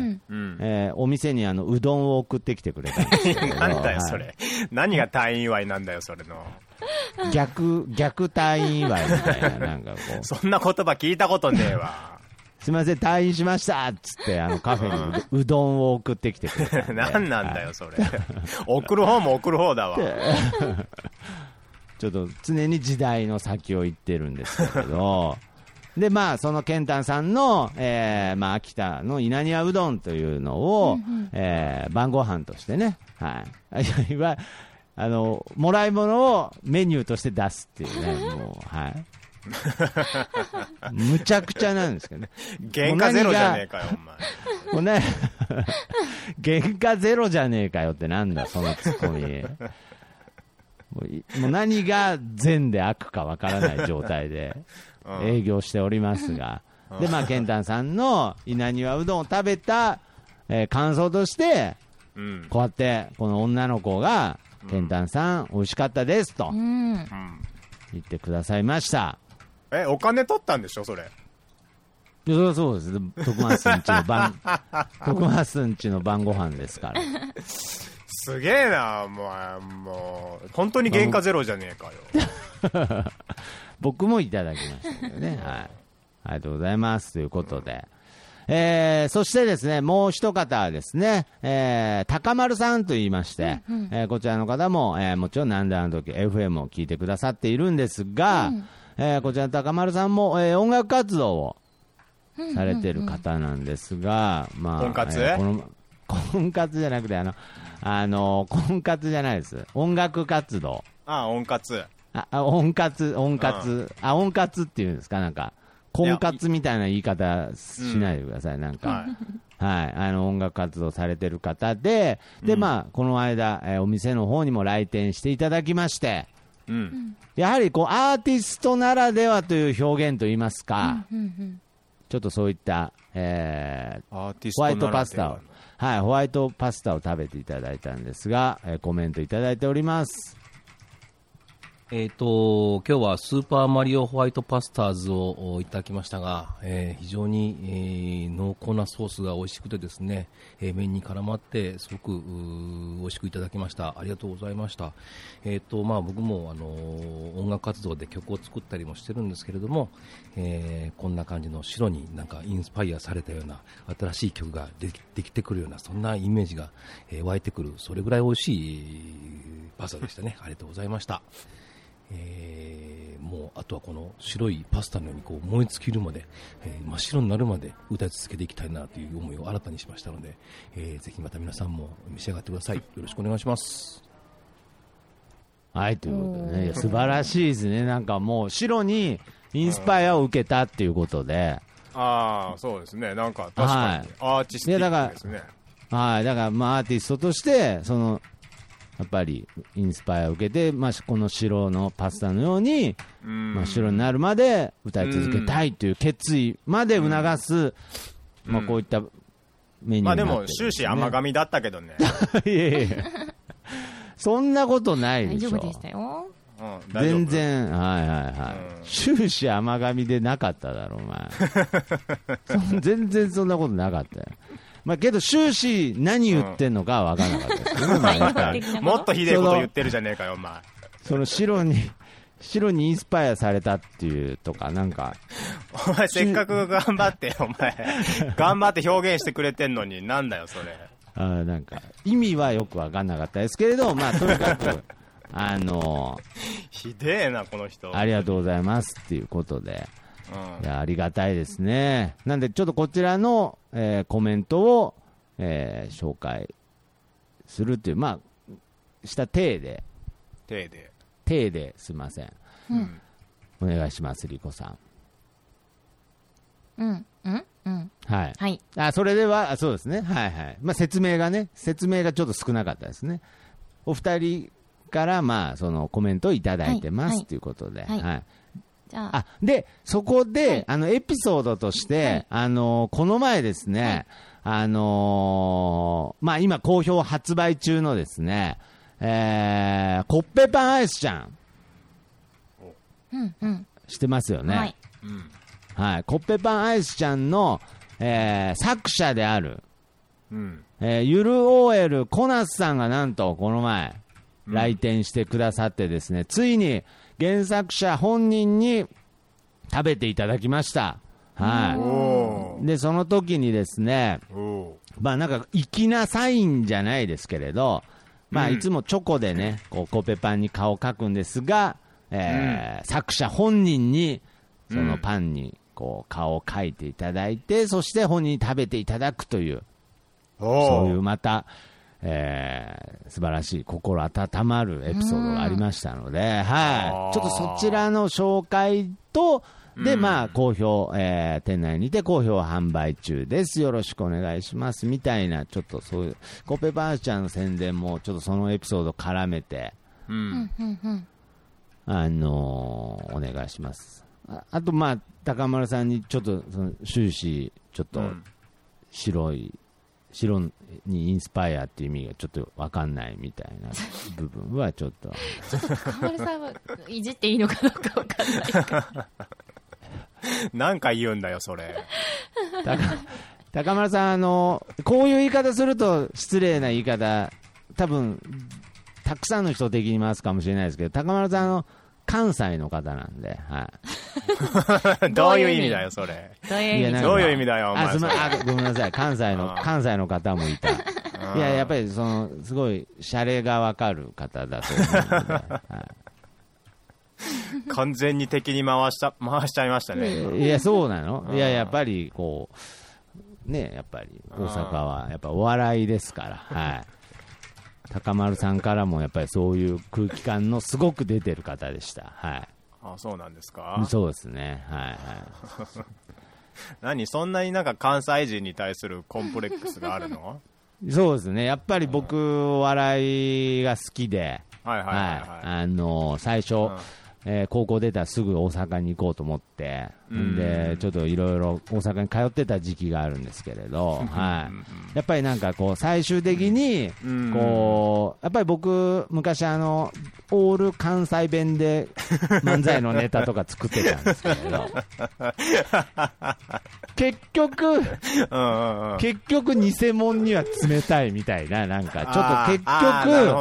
えーお店にあのうどんを送ってきてくれたんですけれど。なんだよ、はいそれ。何が退院祝いなんだよ、それの。逆、逆退院祝いみたいな、なんかこう、そんな言葉聞いたことねえわ。すみません、退院しましたっつって、あのカフェにううどんを送ってきてくれたんで 何なんだよ、それ。送る方も送る方だわ。ちょっと常に時代の先を行ってるんですけれど、で、まあ、そのケンタンさんの、えーまあ、秋田の稲庭うどんというのを、えー晩ご飯としてね、はい。いわあの、もらい物をメニューとして出すっていうね、もう、はい。むちゃくちゃなんですけどね。原価ゼロじゃねえかよ、お前。もうね、原価ゼロじゃねえかよってなんだ、そのツッコミ。もういもう何が善で悪かわからない状態でうん営業しておりますが、で、まあ、ケンタンさんの稲庭うどんを食べた、えー感想として、うん。こうやって、この女の子が、ケンタンさん、美味しかったですと言ってくださいました。え、お金取ったんでしょ、それ？いやそそうです。徳松んちの晩、徳松んちの晩ご飯ですから。すげえな、もう、もう、本当に原価ゼロじゃねえかよ。僕もいただきましたけどね。はい。ありがとうございます。ということで。えー、そしてですね、もう一方はですね、えー、高丸さんと言いまして、えーこちらの方も、えーもちろんなんであの時 FM を聞いてくださっているんですが、えーこちらの高丸さんも、えー音楽活動をされている方なんですが、まあ、婚活？えーこの婚活じゃなくて、あの、あの、婚活じゃないです。音楽活動。ああ、温活。あ、あ温活、温活、あ、温活っていうんですか、なんか、婚活みたいな言い方しないでください、なんか。はい。はい、あの音楽活動されてる方で、で、まあ、この間、えーお店の方にも来店していただきまして、うん。やはりこうアーティストならではという表現といいますか、ちょっとそういった、えーアーティスホワイトトならではパスタを、はい、ホワイトパスタを食べていただいたんですが、えーコメントいただいております。えっ、と、今日はスーパーマリオホワイトパスターズをいただきましたが、えー非常に、えー濃厚なソースが美味しくてですね、えー麺に絡まってすごく美味しくいただきました。ありがとうございました。えっ、と、まあ僕もあの音楽活動で曲を作ったりもしてるんですけれども、えーこんな感じの白になんかインスパイアされたような新しい曲ができてくるようなそんなイメージが、え湧いてくる、それぐらい美味しいパスタでしたね。ありがとうございました。えーもうあとはこの白いパスタのようにこう燃え尽きるまで、えー真っ白になるまで歌い続けていきたいなという思いを新たにしましたので、えーぜひまた皆さんも召し上がってください。よろしくお願いします。はい、ということでね、素晴らしいですね。なんかもう白にインスパイアを受けたっていうことで、ああ、そうですね。なんか、確かに、はいアーティスティックですね。はい、だからまあアーティストとして、その、やっぱりインスパイアを受けて、まあ、この白のパスタのように、うんまあ、白になるまで歌い続けたいという決意まで促す、まあ、こういったメニューになってるんまあでも、す終始甘噛みだったけどね。いやいやそんなことないでしょ大丈夫でしたよ。うん、全。然、はいはいはい。うん終始甘噛みでなかっただろ、お前。そ 全然そんなことなかったよ。まあけど終始何言ってんのかは分からなかったです。けどね、毎回 もっとひでえこと言ってるじゃねえかよ、お前。その白に、白にインスパイアされたっていうとか、なんか、お前、せっかく頑張って、お前、頑張って表現してくれてんのに、なんだよ、それ。あーなんか、意味はよく分かんなかったですけれど、まあとにかく、あのひでえな、この人。ありがとうございますっていうことで、うんいや、ありがたいですね。なんで、ちょっとこちらの、えーコメントを、えー紹介するっていう、まあ、した体で、手で。体ですいません。うん。お願いします、リコさん。うん。うん？うん。はい。はい。あ、それでは、あそうですね。はいはい。まあ、説明がね、説明がちょっと少なかったですね。お二人から、まあ、そのコメントをいただいてまはいはいすということで、はいあ、あでそこで、はいあのエピソードとして、はいあのこの前ですね、あのーまあ、今、好評発売中のですね、えーコッペパンアイスちゃん、うんうん。知ってますよね？はい。はい、コッペパンアイスちゃんの、えー作者である、うん。えーゆる OL コナスさんがなんとこの前、来店してくださってですね、ついに原作者本人に食べていただきました。はおい。で、その時にですね、まあなんか粋なサインじゃないですけれど、まあうん。いつもチョコでね、こうコッペパンに顔を描くんですが、えー作者本人にそのパンにこう顔を描いていただいて、そして本人に食べていただくという、そういうーまた、えー素晴らしい心温まるエピソードがありましたので、はい。ちょっとそちらの紹介と、で、まあ、好評、えー店内にて好評販売中です。よろしくお願いします。みたいな、ちょっとそういう、コペパーちゃんの宣伝も、ちょっとそのエピソード絡めて、うん。うんうん。あのーお願いします。ああと、まあ、高丸さんにちょっと、その終始、ちょっと、うん白い、白にインスパイアっていう意味がちょっとわかんないみたいな 部分はちょっと、かまるさんはいじっていいのかどうかわかんないから。なんか言うんだよ、それ。高高丸さん、あの、こういう言い方すると失礼な言い方、多分たくさんの人的に回すかもしれないですけど、高丸さん、あの、関西の方なんで、はい。どういう意味だよ、それ。どういう意味？どういう意味だよお前あ、ごめんなさい。関西の関西の方もいた。いや、やっぱり、その、すごい、シャレがわかる方だと思うので、はい完全に敵に回した、回しちゃいましたね。今いや、そうなのいや、やっぱり、こう、ね、やっぱり、大阪は、やっぱお笑いですから、はい。高丸さんからも、やっぱりそういう空気感のすごく出てる方でした。はあ、そうなんですい。か？そうですね。はい、はい。何そんなになんか関西人に対するコンプレックスがあるの？そうですね。やっぱり僕、お笑いが好きで、はいはいはいはい。あの最初、えー高校出たらすぐ大阪に行こうと思って、うんんでちょっといろいろ大阪に通ってた時期があるんですけれど、はい、やっぱりなんかこう最終的にうん。こうやっぱり僕昔あのオール関西弁で 漫才のネタとか作ってたんですけれど。結局。結局偽物には冷たいみたいななんかちょっと結局。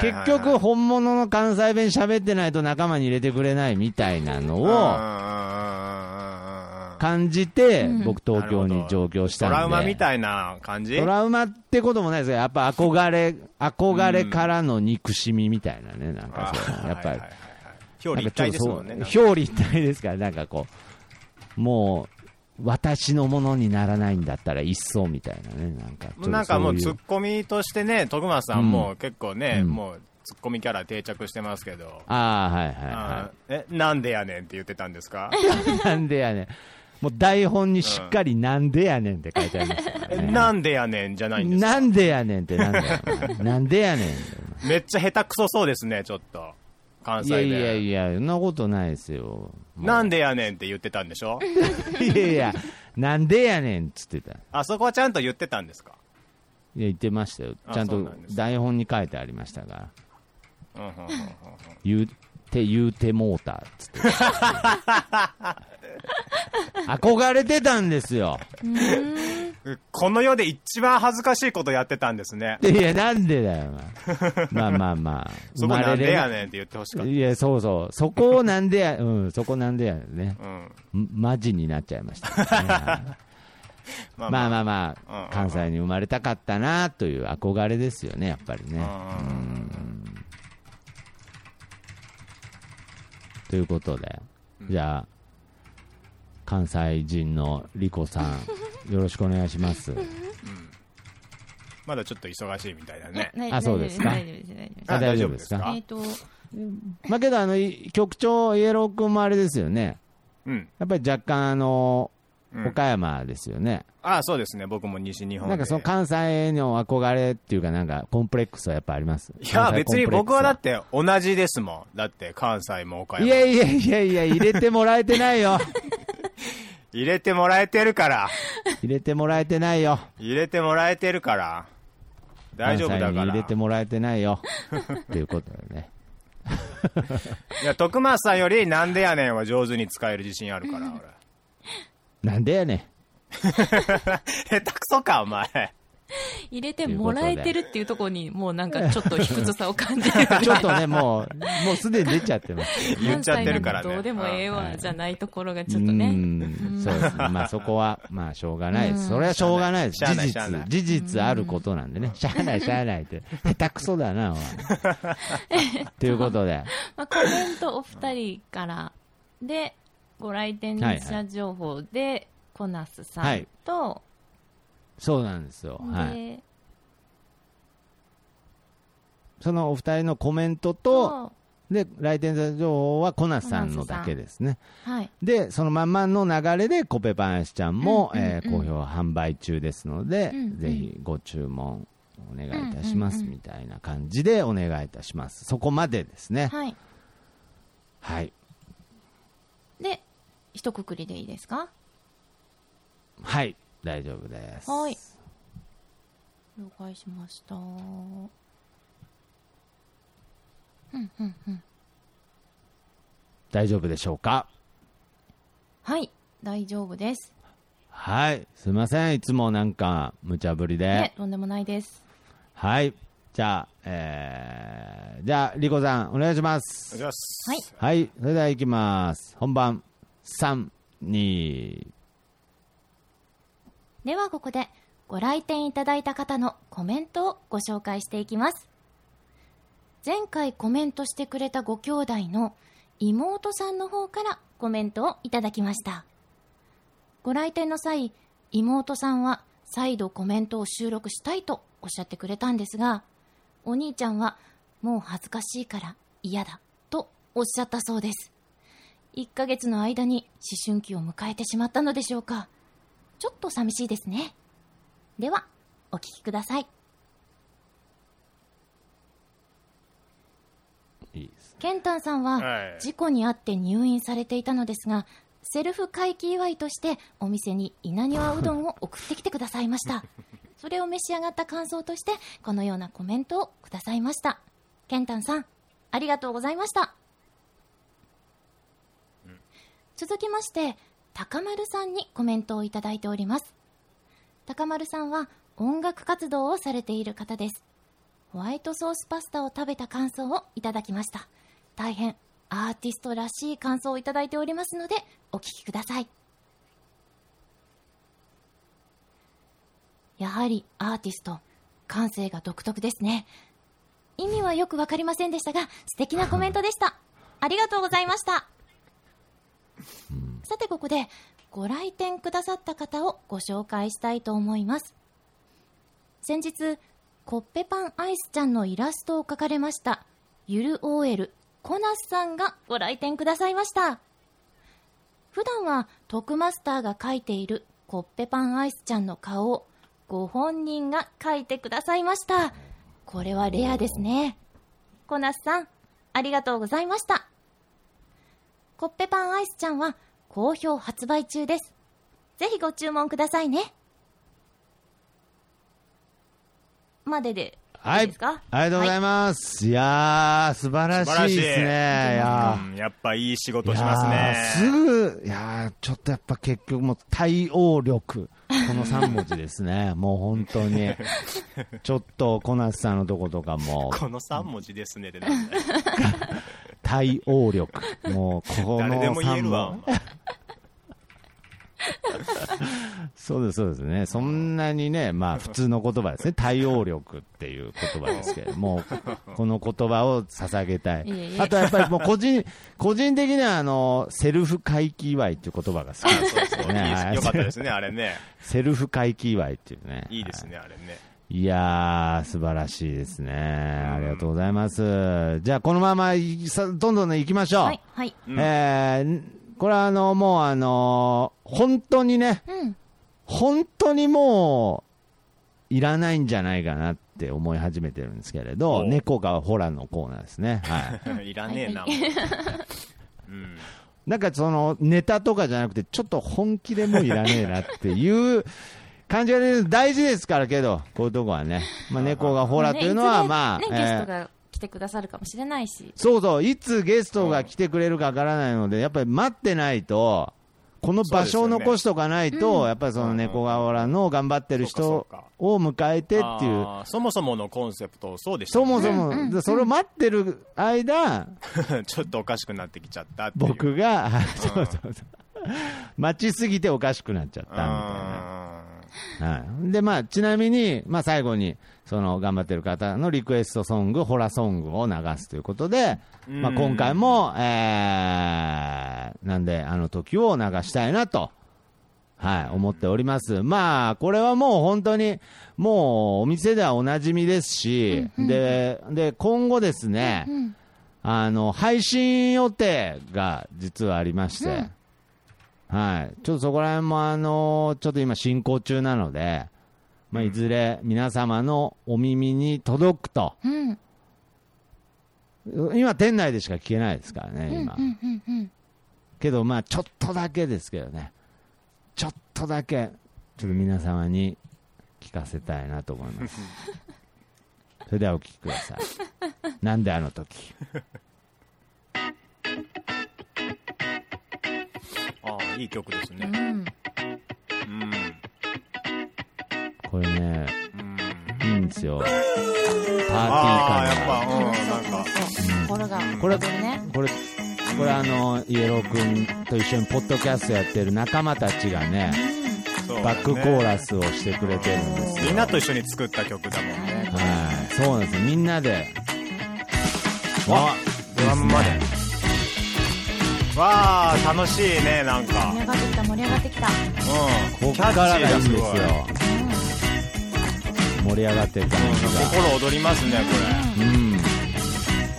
結局本物の関西弁喋ってないと仲間に入れてくれないみたいなのを感じて、うん僕東京に上京したんで。トラウマみたいな感じ？トラウマってこともないですけど、やっぱ憧れ、憧れからの憎しみみたいなね、なんかそう、やっぱり。表裏一体ですもんね。表裏一体ですから、なんかこう、もう、私のものにならないんだったら一層みたいなね、なんか。なんかもうツッコミとしてね、徳松さんも結構ね、うんもうツッコミキャラ定着してますけど、ああ、はいはいあはーえ、なんでやねんって言ってたんですか？い。なんでやねん。もう台本にしっかりなんでやねんって書いてありましたね。なんでやねんじゃないんですか？なんでやねんってなんだよ。なんでやねん。めっちゃ下手くそそうですね、ちょっと。関いやい西で。やいや、そんなことないですよ。なんでやねんって言ってたんでしょ？いやいや、なんでやねんっつってた。いあそこはちゃんと言ってたんですか？や、言ってましたよ。あちゃんと台本に書いてありましたから。うんうんうんうん言うて、言うてモーターっつって。憧れてたんですよ。うんこの世で一番恥ずかしいことやってたんですね。いや、なんでだよ、まあ。まあまあまあ。そこなんでやん。ねんって言ってほしかった。いや、そうそう。そこをなんでや、うん、そこなんでやね。うん。んマジになっちゃいました、ね。ままあまああ。まあ、関西に生まれたかったなという憧れですよね、やっぱりね。うんということで、じゃあ、関西人のリコさん、よろしくお願いします。まだちょっと忙しいみたいだね。ねあそうですか？大丈夫です、大丈夫です。あ大丈夫ですか？えっと、まあけど、あの、い局長、イエロー君もあれですよね。うん。やっぱり若干、あの、うん岡山ですよね。ああ、そうですね。僕も西日本で。なんかその関西の憧れっていうか、なんかコンプレックスはやっぱあります？いや、別に僕はだって。て同じですもん。だって関西も岡山。いやいやいやいや、入れてもらえてないよ。入れてもらえてるから。入れてもらえてないよ。入れてもらえてるから。大丈夫だから。関西に入れてもらえてないよ。っていうことでね。いや、徳松さんよりなんでやねんは上手に使える自信あるから、なんでやねん。俺。下手くそか、お前。入れてもらえてるっていうところに、もうなんかちょっと卑屈さを感じる。ちょっとね、もう、もうすでに出ちゃってます。言っちゃってるからね。どうでもええわ、はいじゃないところがちょっとね。うんそうですね。まあそこは、まあしょうがないです。それはしょうがないです。事実、事実あることなんでね。しゃあないしゃあないって。下手くそだな、おい。ということで。まあ、コメントお二人から、で、ご来店者情報で、コナスさんと、そうなんですよ。はい。で、そのお二人のコメントと、と、で、来店者情報はコナスさんのだけですね。はい。で、そのまんまの流れで、コペパンアイスちゃんも、うんうんうんえー好評販売中ですので、うんうんぜひご注文お願いいたします、うんうんうんみたいな感じでお願いいたします。そこまでですね。はい。はい。で、一括りでいいですか？はい。大丈夫です。はい。了解しました。うん、うん、うん。大丈夫でしょうか？はい、大丈夫です。はい。すいません。いつもなんか、無茶ぶりで。え、とんでもないです。はい。じゃあ、えー、じゃあ、リコさん、お願いします。お願いします。はい。はい。それでは行きます。本番、3、2、ではここでご来店いただいた方のコメントをご紹介していきます。前回コメントしてくれたご兄弟の妹さんの方からコメントをいただきました。ご来店の際妹さんは再度コメントを収録したいとおっしゃってくれたんですがお兄ちゃんはもう恥ずかしいから嫌だとおっしゃったそうです。1ヶ月の間に思春期を迎えてしまったのでしょうかちょっと寂しいですね。では、お聞きください。い。ケンタンさんははい事故に遭って入院されていたのですが、セルフ回帰祝いとしてお店に稲庭うどんを送ってきてくださいました。それを召し上がった感想として、このようなコメントをくださいました。ケンタンさん、ありがとうございました。続きまして、高丸さんにコメントをいただいております。高丸さんは音楽活動をされている方です。ホワイトソースパスタを食べた感想をいただきました。大変アーティストらしい感想をいただいておりますので、お聞きください。やはりアーティスト、感性が独特ですね。意味はよくわかりませんでしたが、素敵なコメントでした。ありがとうございました。さてここで、ご来店くださった方をご紹介したいと思います。先日、コッペパンアイスちゃんのイラストを描かれました、ゆる OL コナスさんがご来店くださいました。普段は徳マスターが描いているコッペパンアイスちゃんの顔をご本人が描いてくださいました。これはレアですね。コナスさん、ありがとうございました。コッペパンアイスちゃんは好評発売中です。ぜひご注文くださいね。までで、はいいいですか？ありがとうございます。い、やー、素晴らしいですね。いやーうんやっぱいい仕事しますね。すぐ、いやーちょっとやっぱ結局もう対応力。この3文字ですね。もう本当に。ちょっと小夏さんのとことかも、この3文字ですねってなんだよ対応力。もう、この誰でも言え3るわ。お文前そうです、そうですね。そんなにね、まあ普通の言葉ですね。対応力っていう言葉ですけども、この言葉を捧げたいいえい。えあとやっぱりもう個人、個人的にはあの、セルフ回帰祝いっていう言葉が好きですよね。はいよかったですね、あれね。セルフ回帰祝いっていうね。いいですね、あれね。いやー、素晴らしいですね。ありがとうございます。じゃあ、このままいさどんどんね、行きましょう。はい、はい。うんえーこれはあの、もうあの、本当にね、うん。本当にもう、いらないんじゃないかなって思い始めてるんですけれおど、う猫がホラーのコーナーですね。はい。いらねえな、はもううん。なんかその、ネタとかじゃなくて、ちょっと本気でもういらねえなっていう感じがね大事ですからけど、こういうとこはね。まあ、猫がホラーというのは、ねまあ、ゲストが来てくださるかもしれないし。そうそう、いつゲストが来てくれるかわからないので、やっぱり待ってないと、この場所を残しとかないと、やっぱりその猫がホラーの頑張ってる人を迎えてっていう、そもそものコンセプト、そうでしたねそもそも、でそれを待ってる間、ちょっとおかしくなってきちゃった。僕が、そうそうそう。待ちすぎておかしくなっちゃったみたいな。あはい、で、まあ、ちなみに、まあ、最後に、その、頑張ってる方のリクエストソング、ホラソングを流すということで、まあ、うん今回も、えー、なんで、あの時を流したいなと、はい、思っております。まあ、これはもう本当に、もう、お店ではおなじみですし、で、で、今後ですね、うん。あの、配信予定が実はありまして、はい。ちょっとそこら辺もあの、ちょっと今進行中なので、まあ、いずれ皆様のお耳に届くと。うん。今店内でしか聞けないですからね、今。うんうんうん。けどまあ、ちょっとだけですけどね。ちょっとだけ、ちょっと皆様に聞かせたいなと思います。それではお聞きください。なんであの時？あー、いい曲ですね。うん。うん。これね、うん。いいんですよ。パーティーああ、やっ感が。ぱ、うん、なんか、がこれ。これ、これあの、イエロー君と一緒にポッドキャストやってる仲間たちがね、バックコーラスをしてくれてるんですよ。みんなと一緒に作った曲だもんね。はい、そうなんですよ。みんなで。わドラムまで。わあ、楽しいね、なんか。盛り上がってきた、盛り上がってきた。うん。こっからがいいんですよキャッチーだすごい。盛り上がってる感じが。心躍りますね、これ。うん。こ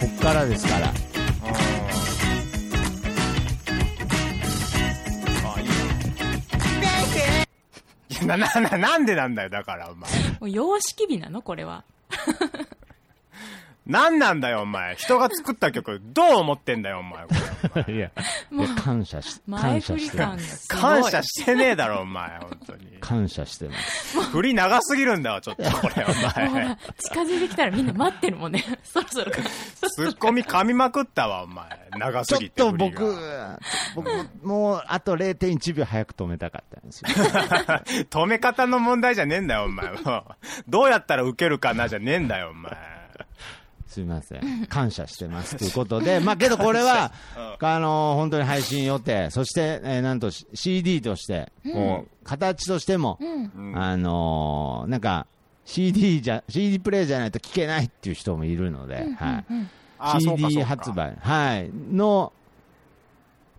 っからですから。あ、いいな。な、な、な、なんでなんだよ、だから、お前。もう様式美なのこれは。なんなんだよ、お前。人が作った曲、どう思ってんだよ、お前。いや、いや感謝し、前感謝してま感謝してねえだろ、お前、本当に。感謝してます。振り長すぎるんだわ、ちょっと、これ、お前ら。近づいてきたらみんな待ってるもんね。そろそろか。ツッコミ噛みまくったわ、お前。長すぎて。ちょっと僕が、僕、もう、あと0.1秒早く止めたかったんですよ。止め方の問題じゃねえんだよ、お前。もうどうやったら受けるかな、じゃねえんだよ、お前。すみません。感謝してます。ということで、まあけどこれは、あの本当に配信予定、そして、えーなんと CD として、こう、形としても、うん。あのーなんか、CD じゃ、CD プレイじゃないと聞けないっていう人もいるので、はい。CD か発売、はい、の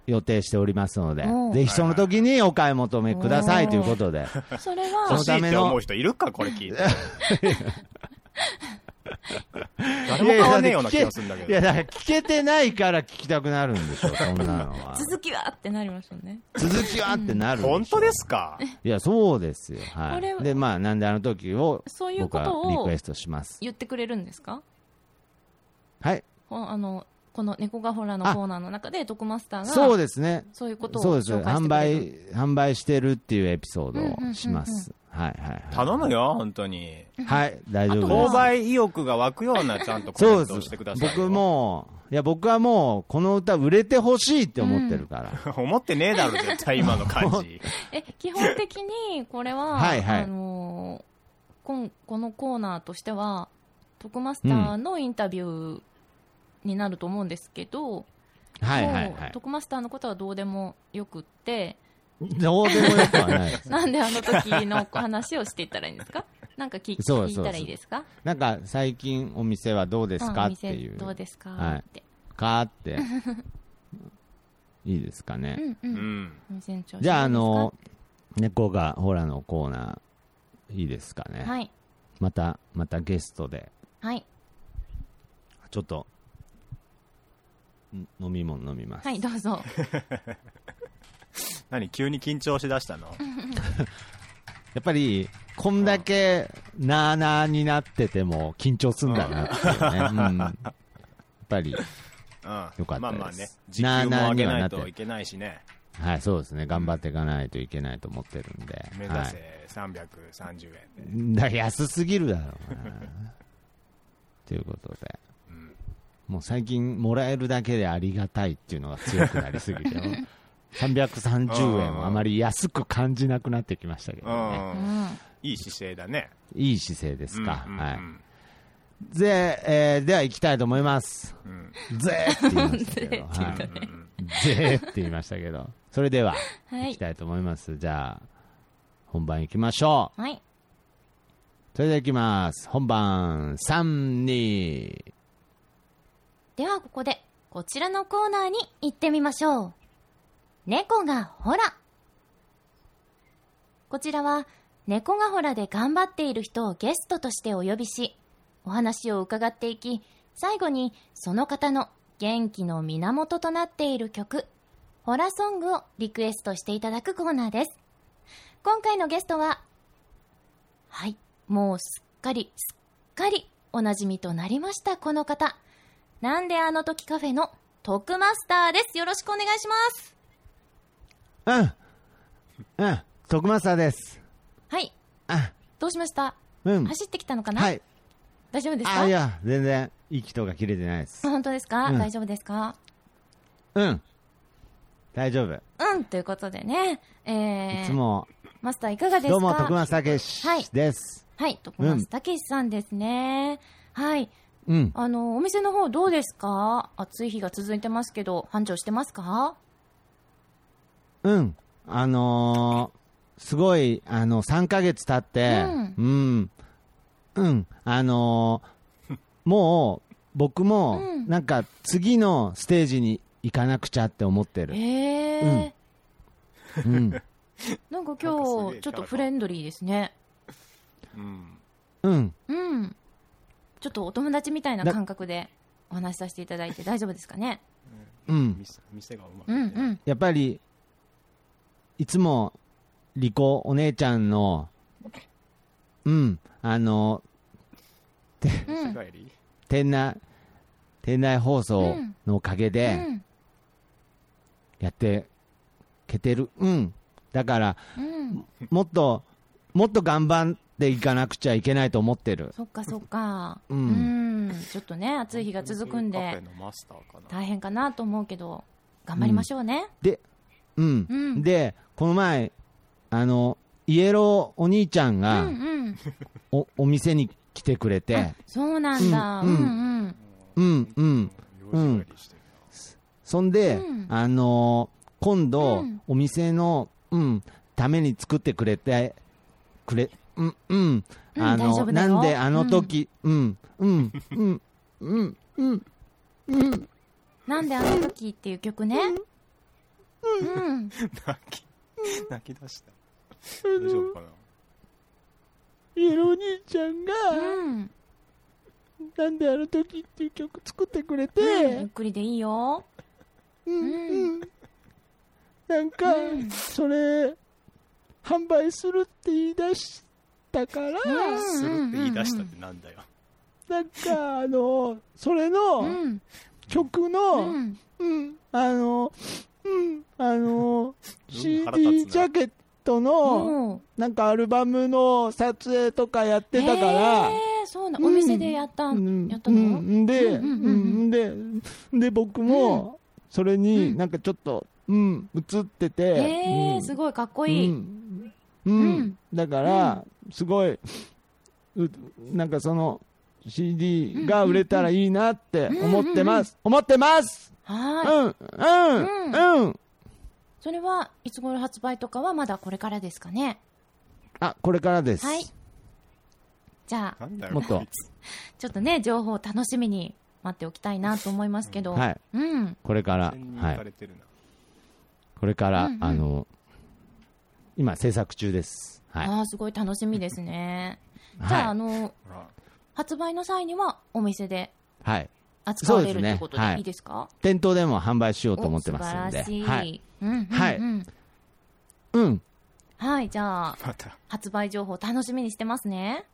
予定しておりますのでぜひその時にお買い求めくださいということで、それそは欲しいってのための思う人いるか、これ聞いて。誰も買わねえような気がするんだけど。いや、だから聞けてないから聞きたくなるんでしょ、そんなのは。続きはってなりましたね。続きはってなるんでしょ本当ですか？いや、そうですよ。はい。で、まあ、なんであの時を、そういうことをリクエストします。言ってくれるんですか？はい。ほあの、この猫がホラーのコーナーの中で、徳マスターが、そうですね。そういうことをそうです。紹介して販。売、販売してるっていうエピソードをします。はいはい頼むよ、本当に。はい。はい、大丈夫購です。買意欲が湧くようなちゃんとコメントをしてくださいよ。僕も、いや、僕はもう、この歌売れてほしいって思ってるから。思ってねえだろ、絶対今の感じ。え、基本的に、これは、はいはいあのーこん、このコーナーとしては、徳マスターのインタビューになると思うんですけど、はいはいもうはい。徳マスターのことはどうでもよくって、どうでもよくはないです。なんであの時の話をしていったらいいんですか？なんか聞そうそう聞いたらいいですか？なんか、最近お店はどうですかって店いう。どうですか、はいって。かって。いいですかね。うんう。うんん。お店の調子じゃあ、あどの、猫がホラのコーナー、いいですかね。うですかはい。また、またゲストで、はい。ちょっと、飲み物飲みます。はい、どうぞ。何急に緊張しだしたの？やっぱり、こんだけなーなーになってても緊張すんだなっていうね。うん。やっぱり、うん。よかったですまあまあね。時給も上げないといけないしね。はい、そうですね。頑張っていかないといけないと思ってるんで。目指はいせ330円で。だ安すぎるだろうな。ということで、うんもう最近もらえるだけでありがたいっていうのが強くなりすぎて、330円をあまり安く感じなくなってきましたけどう。ね。うんん。いい姿勢だね。いい姿勢ですか。うんうんはい。で、えーでは行きたいと思います。うんぜーって言いましたけど。はい。ぜーって言いましたけど。それでは、はい行き。たいと思います。じゃあ、本番行きましょう。はい。それでは行きます。本番、3、2、ではここで、こちらのコーナーに行ってみましょう。猫がほら。こちらは、猫がほらで頑張っている人をゲストとしてお呼びし、お話を伺っていき、最後にその方の元気の源となっている曲、ホラソングをリクエストしていただくコーナーです。今回のゲストは、はい、もうすっかり、すっかりおなじみとなりました、この方。なんであの時カフェの徳マスターです。よろしくお願いします。うん。うん。徳マスターです。はい。あ、どうしました？うん。走ってきたのかな、はい。大丈夫ですか？あ、いや、全然、息が切れてないです。本当ですか、うん大丈夫ですか？うん。大丈夫。いうん、ということでね。えー、つも、マスターいかがですか？どうも、徳松たけしはいです。はい、徳松たけしさんですね。はい。うん。あの、お店の方どうですか？暑い日が続いてますけど、繁盛してますか？うん。あのーすごい、あの、3ヶ月経って、うん。うん。あのーもう、僕もう、んなんか、次のステージに行かなくちゃって思ってる。へえーうん。なんか なんか今日、ちょっとフレンドリーですね。うん。うん。うん。ちょっとお友達みたいなだ感覚でお話しさせていただいて大丈夫ですかねうん。店店がうまくうんてうん。やっぱり、いつも、リコお姉ちゃんの、うん、あの、うん。店内、店内放送のおかげうで、ん。やってけてる。うん。だから、うん。もっと、もっと頑張っていかなくちゃいけないと思ってる。そっかそっか。ううんん。ちょっとね、暑い日が続くんで。大変かなと思うけど、頑張りましょうね。で、うん。うんで、この前、あの、イエローお兄ちゃんうがんうん。お、お店に来てくれてあ、そうなんだ。ううんんうん。うん、うん。用事帰りしてるそんで、うんあのー今度、うんお店の、うん、ために作ってくれて、くれ、うん、うん、うんあの、大丈夫だよなんであの時、うん、うん、うん、うん、うん、うん、なんであの時っていう曲ね。うん。な泣き、泣き出した。大丈夫かな？イエロー兄ちゃんが、うん。なんであの時っていう曲作ってくれて、ゆっくりでいいよ。うん、うんうん、なんか、うんそれ、販売するって言い出したから、するって言い出したってなんだよ。なんか、あの、それの、曲の、ん。うん、あの、うん、あの、CD なジャケットの、なんかアルバムの撮影とかやってたから、そうな。お店でやった、うん。やったの？うん、で、うんうんうんうん。うん。で、で、僕も、それになんかちょっと、うん、映ってて、へえ、うん。すごいかっこいい。うん、うん。うん。だから、すごい、うなんかその、CD が売れたらいいなって思ってます。思ってますはうん、うん、うん。い。それはいつ頃発売とかはまだこれからですかね？あ、これからです。はい。じゃあ。もっと ちょっとね、情報を楽しみに待っておきたいなと思いますけど。はい。うん。これから、はい。これから、うんうんあの、今制作中です。はい。ああ、すごい楽しみですね。じゃあ、はい。あの、発売の際にはお店ではい。扱われるということそうですねはいでいいですか？店頭でも販売しようと思ってますんで。お素晴らしい。はい。うんうんうんはいうん。はい、じゃあ、また発売情報楽しみにしてますね。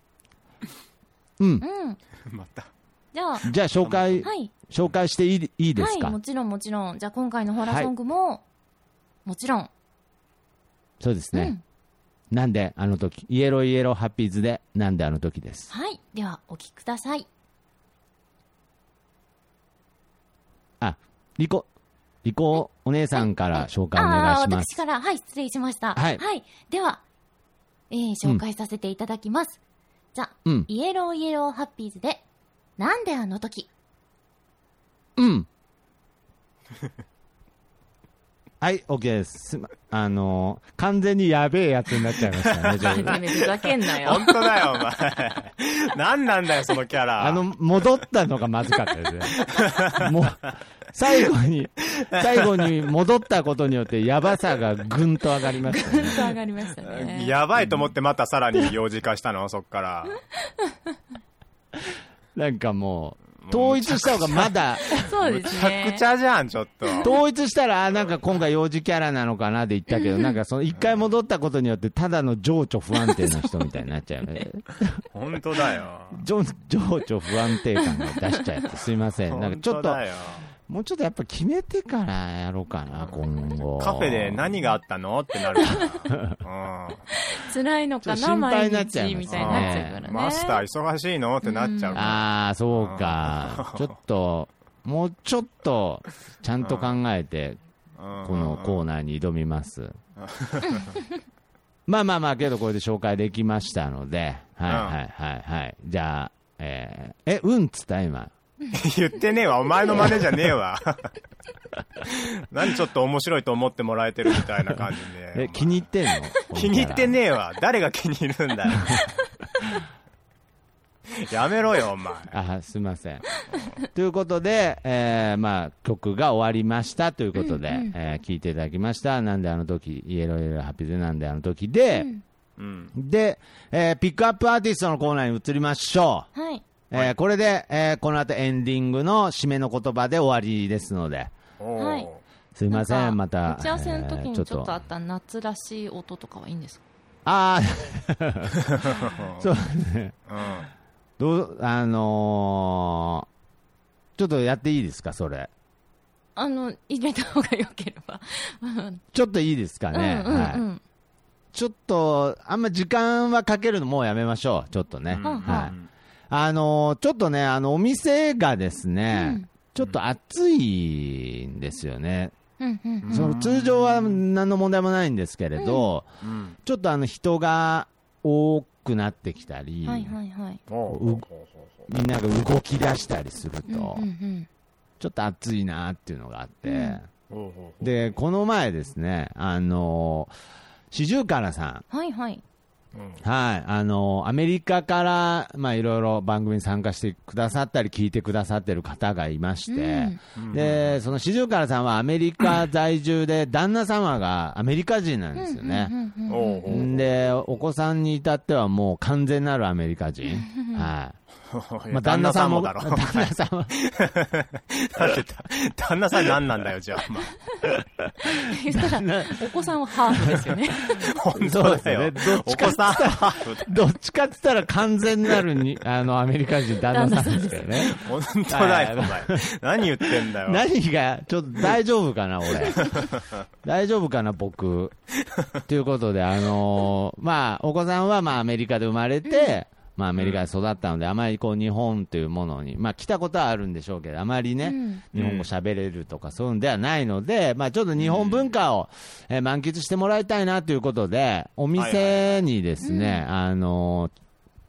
うん。うん。またじゃあ、じゃあ紹介、はい。紹介していいいいですはい、か、もちろんもちろん。じゃあ今回のホラーソングも、もちろん。そうですね。うん。なんであの時、イエローイエローハッピーで、なんであの時です。はい。では、お聴きください。あ、リコ、リコお姉さんから紹介お願いします私。から、はい、失礼しました。はいでは、えー、紹介させていただきます。じゃあ、うん、イエローイエローハッピーで、なんであの時？うん。はい、OK です。すまあのー完全にやべえやつになっちゃいましたね ふざけんなよ。本当だよお前何なんだよそのキャラあの、戻ったのがまずかったですね。もう、最後に、最後に戻ったことによって、やばさがぐんと上がりましたね。ぐんと上がりましたね。やばいと思ってまたさらに幼児化したの？そっからなんかもう、統一した方がまだ、そうですね。ゃくちゃじゃんちょっと統一したら、あなんか今回幼児キャラなのかなで言ったけど、なんかその一回戻ったことによって、ただの情緒不安定な人みたいになっちゃうね。本当だよ 情情緒不安定感が出しちゃって、すいません。なんかちょっと、本当だよもうちょっとやっぱ決めてからやろうかな、今後。カフェで何があったのってなるから、辛いのかな、毎になっちゃいますね日みたいになっちゃうからね。うんマスター忙しいのってなっちゃうからああ、そうか。ちょっと、もうちょっと、ちゃんと考えて、うんこのコーナーに挑みます。まあまあまあ、けどこれで紹介できましたので、はいはいはいはい。じゃあ、えー、え、うんっつった今。言ってねえわ。お前の真似じゃねえわ。何ちょっと面白いと思ってもらえてるみたいな感じで。え、気に入ってんの？気に入ってねえわ。誰が気に入るんだよ。やめろよお前。あすみません。ということで、えーまあ、曲が終わりましたということで、えー聞いていただきました。なんであの時、イエローイエローハッピーでなんであの時で、うん。で、えーピックアップアーティストのコーナーに移りましょう。はい。えーこれで、えーこの後エンディングの締めの言葉で終わりですので、はいすいません、また。打ち合わせの時えーにちょっとあった夏らしい音とかはいいんですか？ああ、そうね。うんどう、あのーちょっとやっていいですか、それ？あの、入れた方が良ければ。う んちょっといいですかね。うんうんはい。うん。ちょっと、あんま時間はかけるのもうやめましょう。ちょっとね。うんはい。あのーちょっとね、あの、お店がですね、うんちょっと暑いんですよね。うんうんうん。その通常は何の問題もないんですけれど、うんちょっとあの人が多くなってきたり、はいはいはい。みんなが動き出したりすると、うんうんうん。ちょっと暑いなっていうのがあって、ほうほうほうで、この前ですね、あの四十からさん、はいはい。うんはい、あのアメリカから、まあ、いろいろ番組に参加してくださったり、聞いてくださってる方がいまして、で、その四十からさんはアメリカ在住で、旦那様がアメリカ人なんですよね。で、お子さんに至ってはもう完全なるアメリカ人。はい。まあ、旦那さんも、だろ。旦那さんは、だってだ旦那さん何なんだよじゃあお前。そしたら、お子さんはハーフですよね。本当だよ。ね。どっおちか子さんハーフだどっちかって言ったら完全なるに、あの、アメリカ人旦那さんですけどね。本当だよお前。何言ってんだよ。何が、ちょっと大丈夫かな、俺。大丈夫かな、僕。ということで、あのーまあ、お子さんは、まあ、アメリカで生まれて、まあ、アメリカで育ったので、あまりこう、日本というものに、まあ、来たことはあるんでしょうけど、あまりね、うん日本語喋れるとか、そういうんではないので、まあ、ちょっと日本文化を、えー満喫してもらいたいなということで、お店にですね、あのー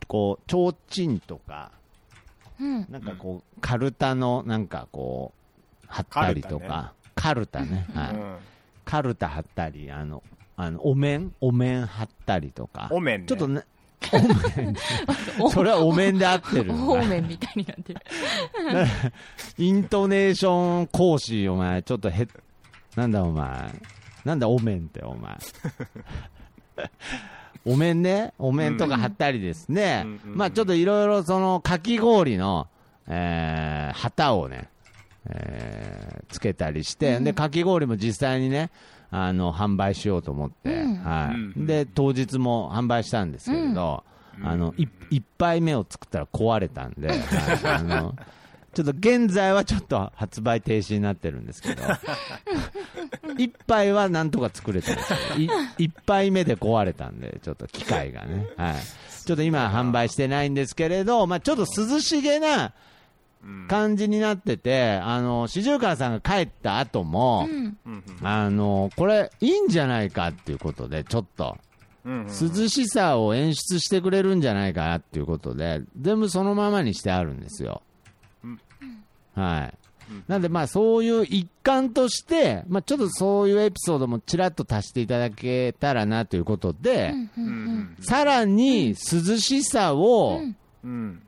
こう、提灯とか、うん。なんかこう、カルタの、なんかこう、貼ったりとか、カルタね、はい。うんカルタ貼ったり、あの、あの、お面お面貼ったりとか。お面ねちょっとね。それはお面で合ってるの方か。面みたいになってる。イントネーション講師、お前、ちょっとへ、なんだお前。なんだお面って、お前。お面ね、お面とか貼ったりですね。うんまあちょっといろいろそのかき氷の、えー旗をね、えーつけたりして、でかき氷も実際にねあの販売しようと思って、うん。はい。うん。で当日も販売したんですけれど、あのい一杯目を作ったら壊れたんで、は いあのちょっと現在はちょっと発売停止になってるんですけど、一杯はなんとか作れたんですけど、い一杯目で壊れたんで、ちょっと機械がね、はい、ちょっと今は販売してないんですけれど、まあ、ちょっと涼しげな感じになってて、あの四十川さんが帰った後も、うん。うんあのこれ、いいんじゃないかっていうことで、ちょっと。涼しさを演出してくれるんじゃないかなっていうことで、全部そのままにしてあるんですよ。はい。なんで、まあ、そういう一環として、まあ、ちょっとそういうエピソードもちらっと足していただけたらなということで、うんうんさらに涼しさをうん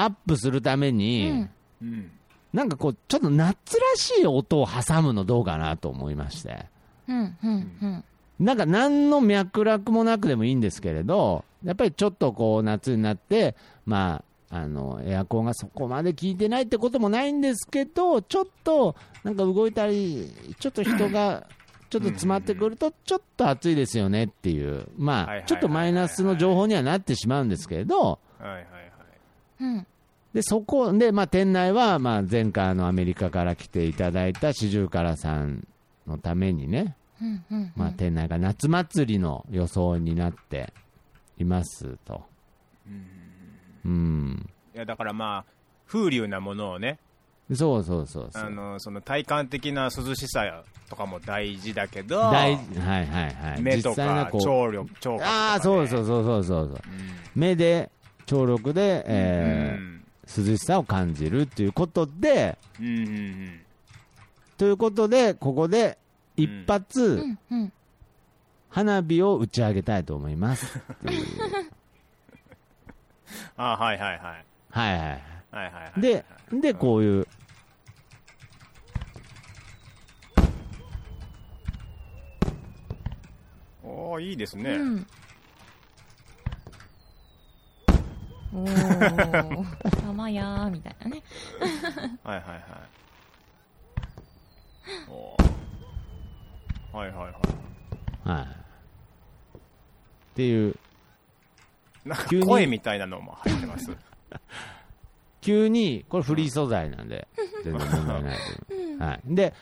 アップするために、うん。うんなんかこう、ちょっと夏らしい音を挟むのどうかなと思いまして。うんうんうん。なんか何の脈絡もなくでもいいんですけれど、やっぱりちょっとこう夏になって、まあ、あのエアコンがそこまで効いてないってこともないんですけど、ちょっとなんか動いたり、ちょっと人がちょっと詰まってくると、ちょっと暑いですよねっていう、まあ、ちょっとマイナスの情報にはなってしまうんですけれど、はいはいはいうんでそこで、まあ、店内は、まあ、前回あのアメリカから来ていただいた四十からさんのためにね、うんうんまあ、店内が夏祭りの装いになっていますと。うん。いやだからまあ風流なものをねそうそうそうそう。あのその体感的な涼しさとかも大事だけど大事はいはいはい。目とか聴力聴覚とか、ね、ああ、そうそうそうそうそうそう。目で、聴力で、えーうん涼しさを感じるということで、うんうんうん。ということで、ここで一発、うんうん。花火を打ち上げたいと思います。あはいはいはい。はいはいはい。はいはいはいで、で、こういう、おおいいですね、うんおー、玉やーみたいなね。はいはいはいおーはいはいはいはい。っていう、なんか急に声みたいなのも入ってます 急に、これフリー素材なんで、全然問題ない。はい。で、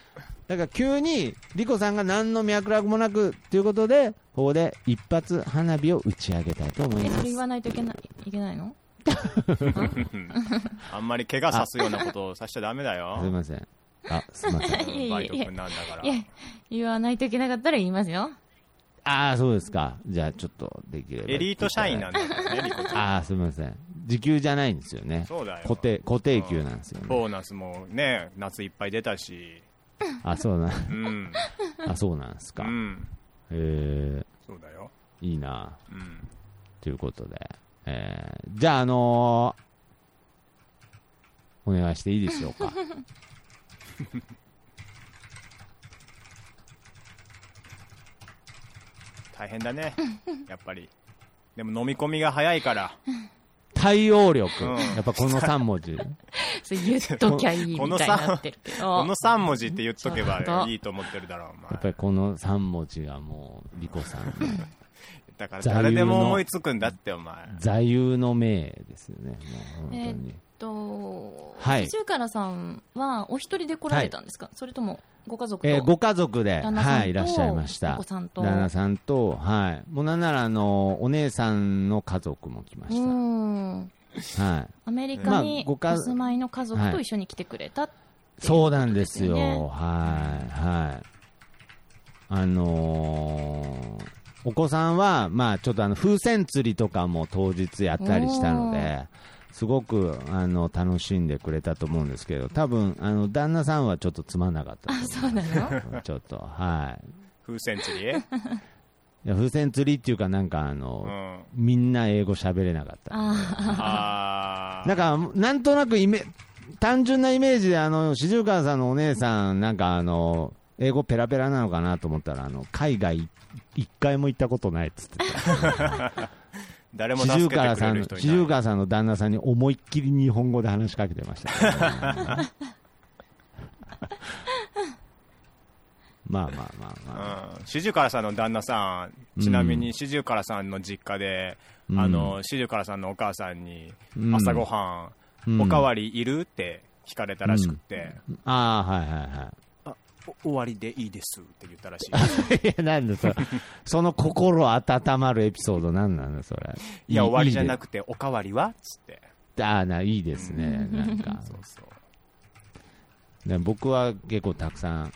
だから急に、リコさんが何の脈絡もなくということで、ここで一発花火を打ち上げたいと思いえ、ますそれ言。わないといけない、いけないの？あんまり怪我さすようなことをさしちゃダメだよすいません。あ、すいません。いえいえバイト君なんだからいや、言わないといけなかったら言いますよ。ああ、そうですか。じゃあ、ちょっとできれば。エリート社員なんだからね リコちゃんああ、すみません。時給じゃないんですよね。そうだよ固定、固定給なんですよね。ボーナスもね夏いっぱい出たしあ、そうなん、うん。あ、そうなんですうん。えそうだよ。いいな。うん。ということで。えー、じゃあ、あのーお願いしていいでしょうか。大変だね。やっぱり。でも飲み込みが早いから。対応力。うん。やっぱこの3文字。言っときゃいいみたいになってるけど。この3文字って言っとけばいいと思ってるだろうお前やっぱりこの3文字がもう、リコさん のだから誰でも思いつくんだってお前座右の銘ですよね。もう本当に。と、はいシュウカラさんはお一人で来られたんですか、それともご家族と、えーご家族で、はい、いらっしゃいました。お子さんと？旦那さんと、はい。もうなんなら、あの、お姉さんの家族も来まうしんた。はい。アメリカまにお住まいの家族と一緒に来てくれた、そうなんですよ。はい、はい。あのーお子さんは、まあ、ちょっとあの、風船釣りとかも当日やったりしたので、すごく、あの、楽しんでくれたと思うんですけど、多分、あの、旦那さんはちょっとつまんなかったあそうなの？ちょっと、はい。風船釣りいや風船釣りっていうか、なんかあうの、んみんな英語喋れなかった。ああーなんか、なんとなくイメ、単純なイメージで、あの、四十川さんのお姉さん、なんかあの、英語ペラペラなのかなと思ったら、あの、海外一回も行ったことないっつってた。誰も四助けて十川さんの。四十川さんの旦那さんに思いっきり日本語で話しかけてました まあまあまあまあ、うん。四十からさんの旦那さん、ちなみに四十からさんの実家で、うん。あの、四十からさんのお母さんにうん、朝ごはん、うん。おかわりいるって聞かれたらしくって、ああはいはいはあお終わりでいいですって言ったらしい。い いやなんだそれ。その心温まるエピソードなんなのそれ。いや、終わりじゃなくくて、おかわりはつって。ああないいですね。なんか。そうそう。ね僕は結構たくさんうん、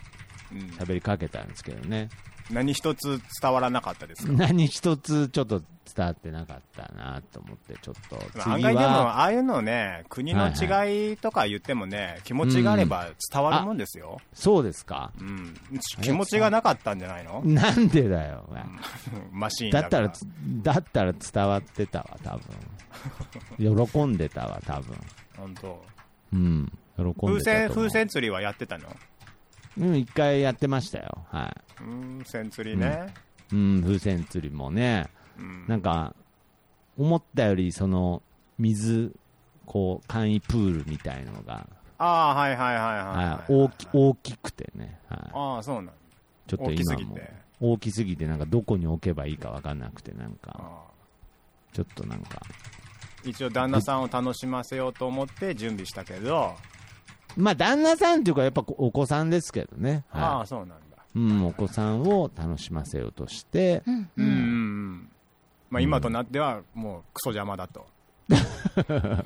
喋りかけたんですけどね。何一つ伝わらなかったですか？何一つちょっと伝わってなかったなと思ってちょっと次案外でも、はああいうのね、国の違いとか言ってもね、気持ちがあれば伝わるもんですよ。そうですか。うん。気持ちがなかったんじゃないの？なんでだよ マシーンだったらだったら伝わってたわ多分。喜んでたわ多分本当。うん。風船、風船釣りはやってたの？うん一回やってましたよ。は風船釣りね。いうん風船釣りもね。うん。なんか思ったよりその水こう簡易プールみたいのが、ああ、はいはいはいはい大き大きくてね、はい、ああ、そうなんだ。ちょっと今も。大きすぎて。なんかどこに置けばいいか分かんなくてなんか。ちょっとなんか。一応旦那さんを楽しませようと思って準備したけど、まあ旦那さんっていうかやっぱお子さんですけどね、あはあ、そうなんだ。いうん、お子さんを楽しませようとしてうん。まあ今となってはもうクソ邪魔だと。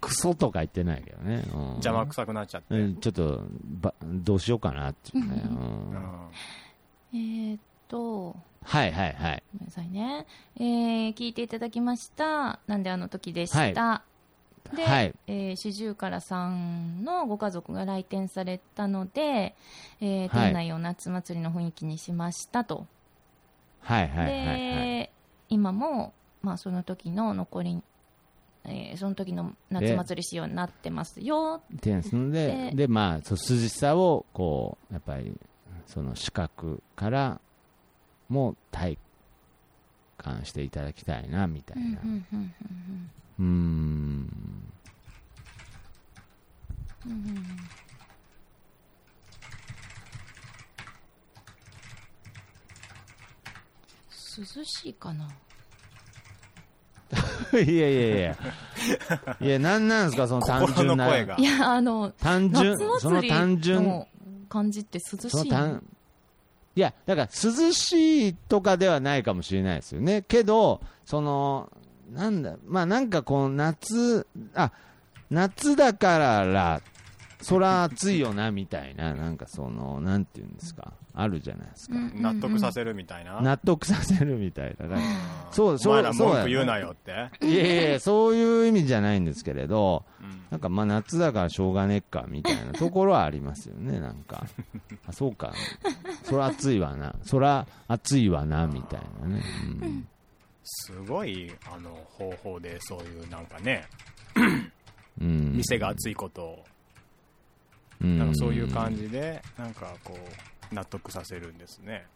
クソとか言ってないけどね、うん、邪魔くさくなっちゃって。うんちょっとばどうしようかなっていうね、うんうんえーっと、はいはいはいごめんなさいね。えー聞いていただきました。なんであの時でした。で、はい。えー四十からさんのご家族が来店されたので、えーはい。店内を夏祭りの雰囲気にしましたと。はいはいはいはい。で、今も、まあ、その時の残り、えーその時の夏祭り仕様になってますよ。ってですのでででまあそう涼しさをこうやっぱりその視覚からも体感していただきたいなみたいなうん。うん。涼しいかな。いやいやいやいや。なんなんですかその単心純な。の声が。い。やあの単純夏その単純。の感じって涼しい。いやだから涼しいとかではないかもしれないですよね。けどそのなんだまあなんかこう夏あ夏だからそら暑いよなみたいななんかそのなんていうんですかあるじゃないですか、うん。納得させるみたいな？納得させるみたいな。だからそうおそうそう文句言うなよって。いやいやいやそういう意味じゃないんですけれどうん。なんかまあ夏だからしょうがねっかみたいな ところはありますよね、なんか、あそうか、そら暑いわな、そら暑いわなみたいなね、うんすごい、あの、方法でそういうなんかね、うん、店が熱いことを、うん。なんかそういう感じで、なんかこう、納得させるんですね。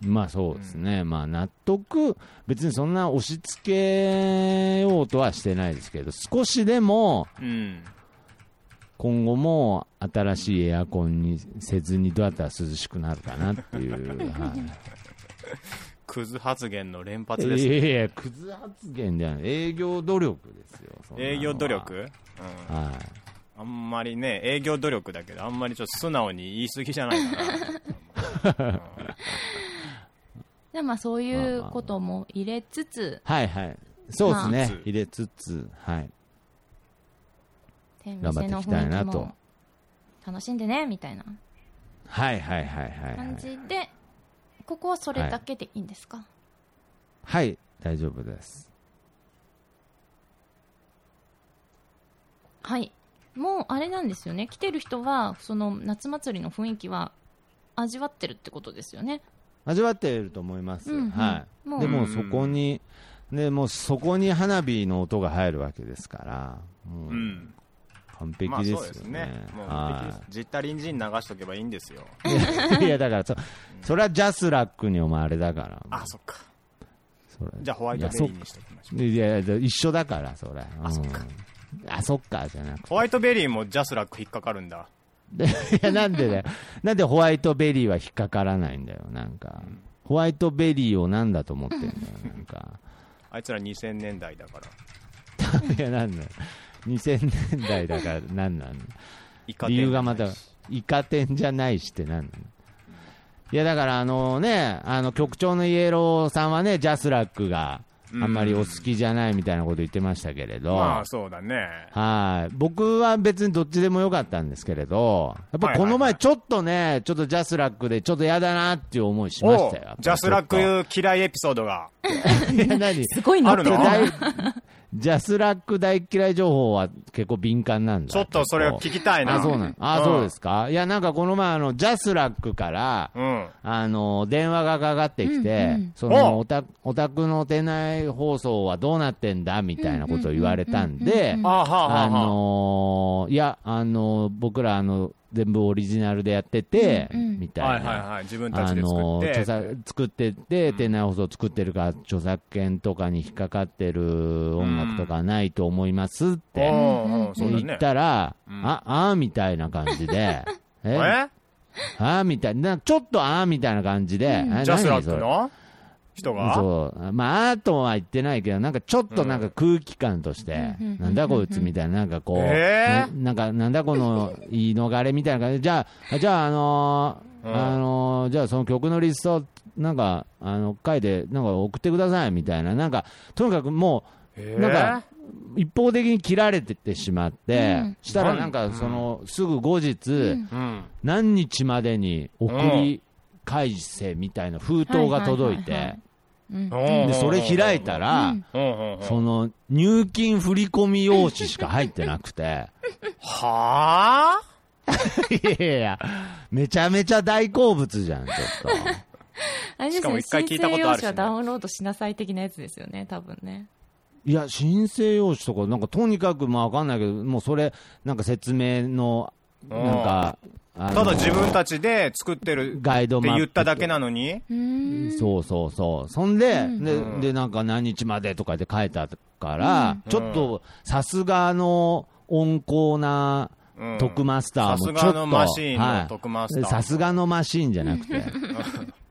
まあそうですね、まあ納得、別にそんな押し付けようとはしてないですけど、少しでもうん。今後も新しいエアコンにせずにどうやったら涼しくなるかなっていう、はい クズ発言の連発いですね。やいや、クズ発言じゃない、営業努力ですよ、営業努力？うん。はい。あんまりね、営業努力だけど、あんまりちょっと素直に言い過ぎじゃないかな。でまあそういうことも入れつつ、はいはい。そうですねまあ。入れつつ、はい。店頑張っていきたいなと楽しんでねみたいなはいはいはいはいは感い。じで、ここはそれだけでいいんですか、はい、大丈夫です。はい。もうあれなんですよね。来てる人は、その夏祭りの雰囲気は味わってるってことですよね？味わっていると思います。うんうんはい。もうでもそこに、でもうそこに花火の音が入るわけですから、もう。うん完璧まあですよそうですねね。。もうは完璧です。ジッタリンジン流しとけばいいんですよ。い いやだからそ、それはジャスラックにお前あれだから、あ、そっか。それじゃあホワイトベリーにしておきましょう。いやいや、一緒だから、それ。あそっかうん。あ、そっか、じゃなくて。ホワイトベリーもジャスラック引っかかるんだ。で いや、なんでだよ。なんでホワイトベリーは引っかからないんだよ、なんか。ホワイトベリーをなんだと思ってんだよ、なんか。あいつら2000年代だから。いや、なんだよ。2000年代だから、なんなんイカ理由がまた天、イカ天じゃないしってなんなの？いや、だからあのね、あの局長のイエローさんはね、ジャスラックがあんまりお好きじゃないみたいなこと言ってましたけれど、まあそうだね。はい。僕は別にどっちでもよかったんですけれど、やっぱこのはいはいはい前ちょっとね、ちょっと JASRACでちょっと嫌だなっていう思いしましたよ。 JASRACク嫌いエピソードが。いや、何？すごいなってるあるの？大 JASRAC大嫌い情報は結構敏感なんだ。ちょっとそれを聞きたいな。あ、そうなん。あ、そうですか？いや、なんかこの前、あの、 JASRACから、うん。あの、電話がかかってきて、うんうんその、おおた、お宅の店内放送はどうなってんだみたいなことを言われたんでうん、あはあはあはあ。あのーいや、あのー僕ら、あの、全部オリジナルでやってて、うんうん。みたいな。はいはいはい。自分たあちで作のって。ー著作作って店内放送作ってるから、著作権とかに引っかかってる音楽とかないと思いますってうんうんそうだ言っね。たら、うん。あ、あーみたいな感じで、え？え？あーみたいな、ちょっとあーみたいな感じで、えジャスラックの？人が？そう。まあ、アートは言ってないけど、なんかちょっとなんか空気感として、うんなんだこいつみたいな、なんかこう、えー？ななんか、なんだこの言い逃れみたいな感じ。で、じゃあ、じゃあ、あのーうん。あのーじゃあその曲のリスト、なんか、あの、書いて、なんか送ってくださいみたいな、なんか、とにかくもえう、なんか、一方的に切られてってしまって、うん。したらなんか、その、すぐ後日、うん。何日までに送り返せみたいな封筒が届いて、それ開いたら、その、入金振込用紙しか入ってなくて、はあ？いやいやいや、めちゃめちゃ大好物じゃん、ちょっあれですよねしかも一回聞いたことあるしね。申請用紙はダウンロードしなさい的なやつですよね、多分ね。と。いや、申請用紙とか、なんかとにかく、まあわかんないけど、もうそれ、なんか説明の、なんか、ただ自分たちで作ってるってガイドマップ言っただけなのに。そうそうそう。そんで、うん。でうんで、なんか何日までとかで書いてあったから、うん。ちょっと、さすがの温厚なうん。徳マスターもちょっと、さすがのマシーンはい。の徳マスター。さすがのマシーンじゃなくて、